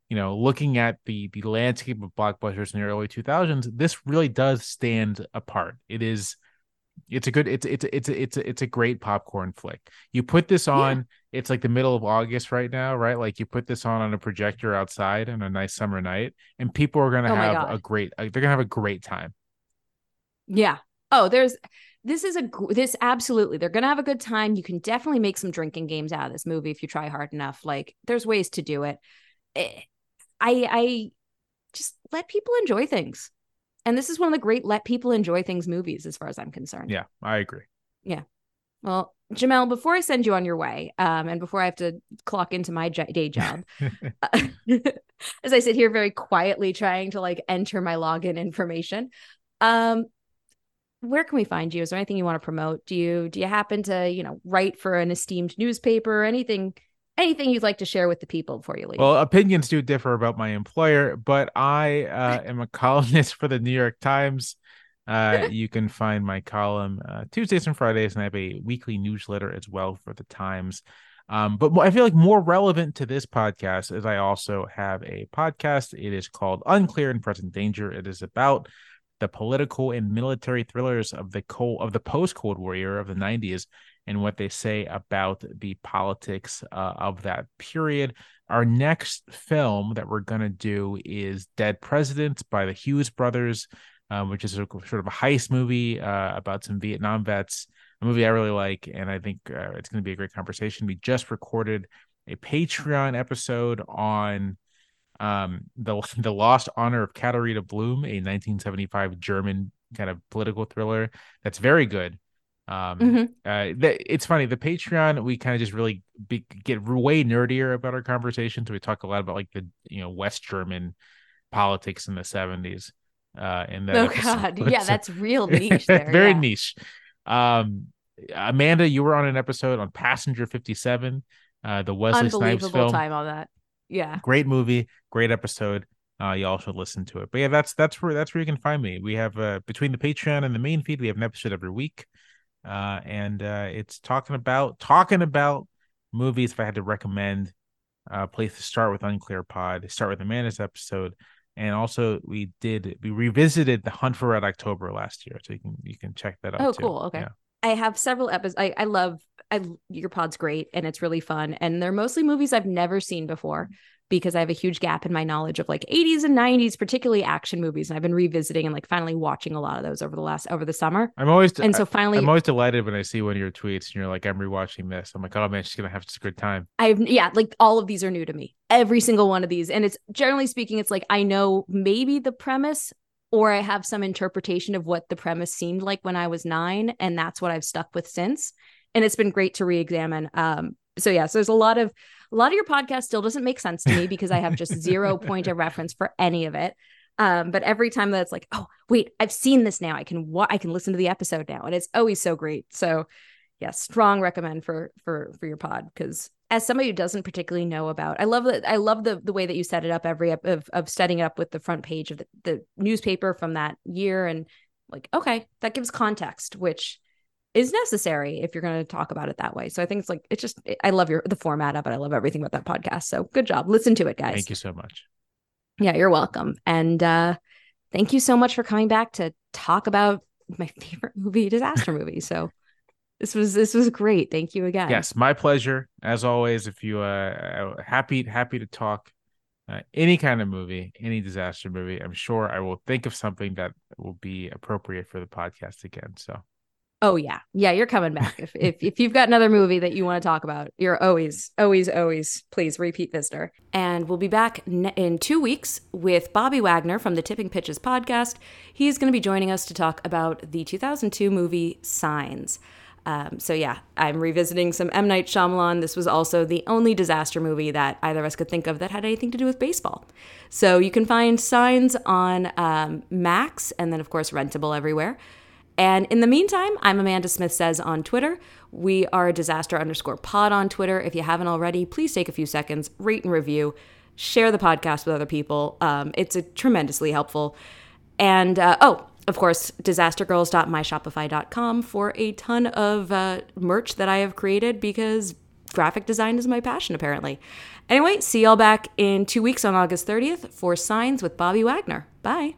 you know, looking at the the landscape of blockbusters in the early two thousands, this really does stand apart. It is it's a good it's it's it's a, it's a, it's a great popcorn flick. You put this on, it's like the middle of August right now, right? Like you put this on on a projector outside on a nice summer night, and people are gonna Oh have a great they're gonna have a great time. Yeah. Oh, there's this is a this absolutely they're gonna have a good time. You can definitely make some drinking games out of this movie if you try hard enough. Like there's ways to do it. Eh, I I just let people enjoy things, and this is one of the great let people enjoy things movies as far as I'm concerned. Yeah, I agree. Yeah. Well, Jamelle, before I send you on your way, um, and before I have to clock into my j- day job, as I sit here very quietly trying to like enter my login information, um, where can we find you? Is there anything you want to promote? Do you do you happen to you know write for an esteemed newspaper? Or anything anything you'd like to share with the people before you leave? Well, opinions do differ about my employer, but I uh, am a columnist for the New York Times. Uh, you can find my column uh, Tuesdays and Fridays, and I have a weekly newsletter as well for the Times. Um, but I feel like more relevant to this podcast is I also have a podcast. It is called Unclear and Present Danger. It is about the political and military thrillers of the cold of the post Cold War era of the 90s and what they say about the politics uh, of that period. Our next film that we're going to do is Dead Presidents by the Hughes brothers, um, which is a, sort of a heist movie uh, about some Vietnam vets. A movie I really like, and I think uh, it's going to be a great conversation. We just recorded a Patreon episode on um, the the Lost Honor of Katharina Blum, a 1975 German kind of political thriller that's very good. Um, mm-hmm. uh, it's funny. The Patreon, we kind of just really be, get way nerdier about our conversations. We talk a lot about like the you know West German politics in the seventies. Uh, and oh god, yeah, that's real niche. There, very yeah. niche. Um, Amanda, you were on an episode on Passenger Fifty Seven, uh, the Wesley Snipes film. time on that. Yeah, great movie, great episode. Uh, you also listen to it. But yeah, that's that's where that's where you can find me. We have uh, between the Patreon and the main feed, we have an episode every week uh, and uh, it's talking about talking about movies. If I had to recommend a place to start with Unclear Pod, start with Amanda's episode, and also we did we revisited The Hunt for Red October last year, so you can you can check that out. Oh, too. cool. Okay. Yeah. I have several episodes. I, I love I your pod's great and it's really fun. And they're mostly movies I've never seen before because I have a huge gap in my knowledge of like 80s and 90s, particularly action movies. And I've been revisiting and like finally watching a lot of those over the last over the summer. I'm always and so finally I'm always delighted when I see one of your tweets and you're like, I'm rewatching this. I'm like, oh man, she's gonna have such a good time. I've yeah, like all of these are new to me. Every single one of these. And it's generally speaking, it's like I know maybe the premise or I have some interpretation of what the premise seemed like when I was nine, and that's what I've stuck with since. And it's been great to re-examine. Um, so yeah, so there's a lot of a lot of your podcast still doesn't make sense to me because I have just zero point of reference for any of it. Um, but every time that it's like, oh wait, I've seen this now. I can wa- I can listen to the episode now, and it's always so great. So, yeah, strong recommend for for for your pod because as somebody who doesn't particularly know about, I love that I love the the way that you set it up every ep- of of setting it up with the front page of the, the newspaper from that year and like okay, that gives context, which is necessary if you're going to talk about it that way. So I think it's like it's just I love your the format of it. I love everything about that podcast. So good job. Listen to it, guys. Thank you so much. Yeah, you're welcome. And uh thank you so much for coming back to talk about my favorite movie, disaster movie. So this was this was great. Thank you again. Yes, my pleasure. As always, if you uh, uh happy happy to talk uh, any kind of movie, any disaster movie, I'm sure I will think of something that will be appropriate for the podcast again. So Oh yeah. Yeah, you're coming back. if if if you've got another movie that you want to talk about, you're always always always please repeat visitor. And we'll be back in 2 weeks with Bobby Wagner from the Tipping Pitches podcast. He's going to be joining us to talk about the 2002 movie Signs. Um, so yeah, I'm revisiting some M Night Shyamalan. This was also the only disaster movie that either of us could think of that had anything to do with baseball. So you can find Signs on um, Max and then of course rentable everywhere. And in the meantime, I'm Amanda Smith Says on Twitter. We are disaster underscore pod on Twitter. If you haven't already, please take a few seconds, rate and review, share the podcast with other people. Um, it's a tremendously helpful. And uh, oh, of course, disastergirls.myshopify.com for a ton of uh, merch that I have created because graphic design is my passion, apparently. Anyway, see y'all back in two weeks on August 30th for Signs with Bobby Wagner. Bye.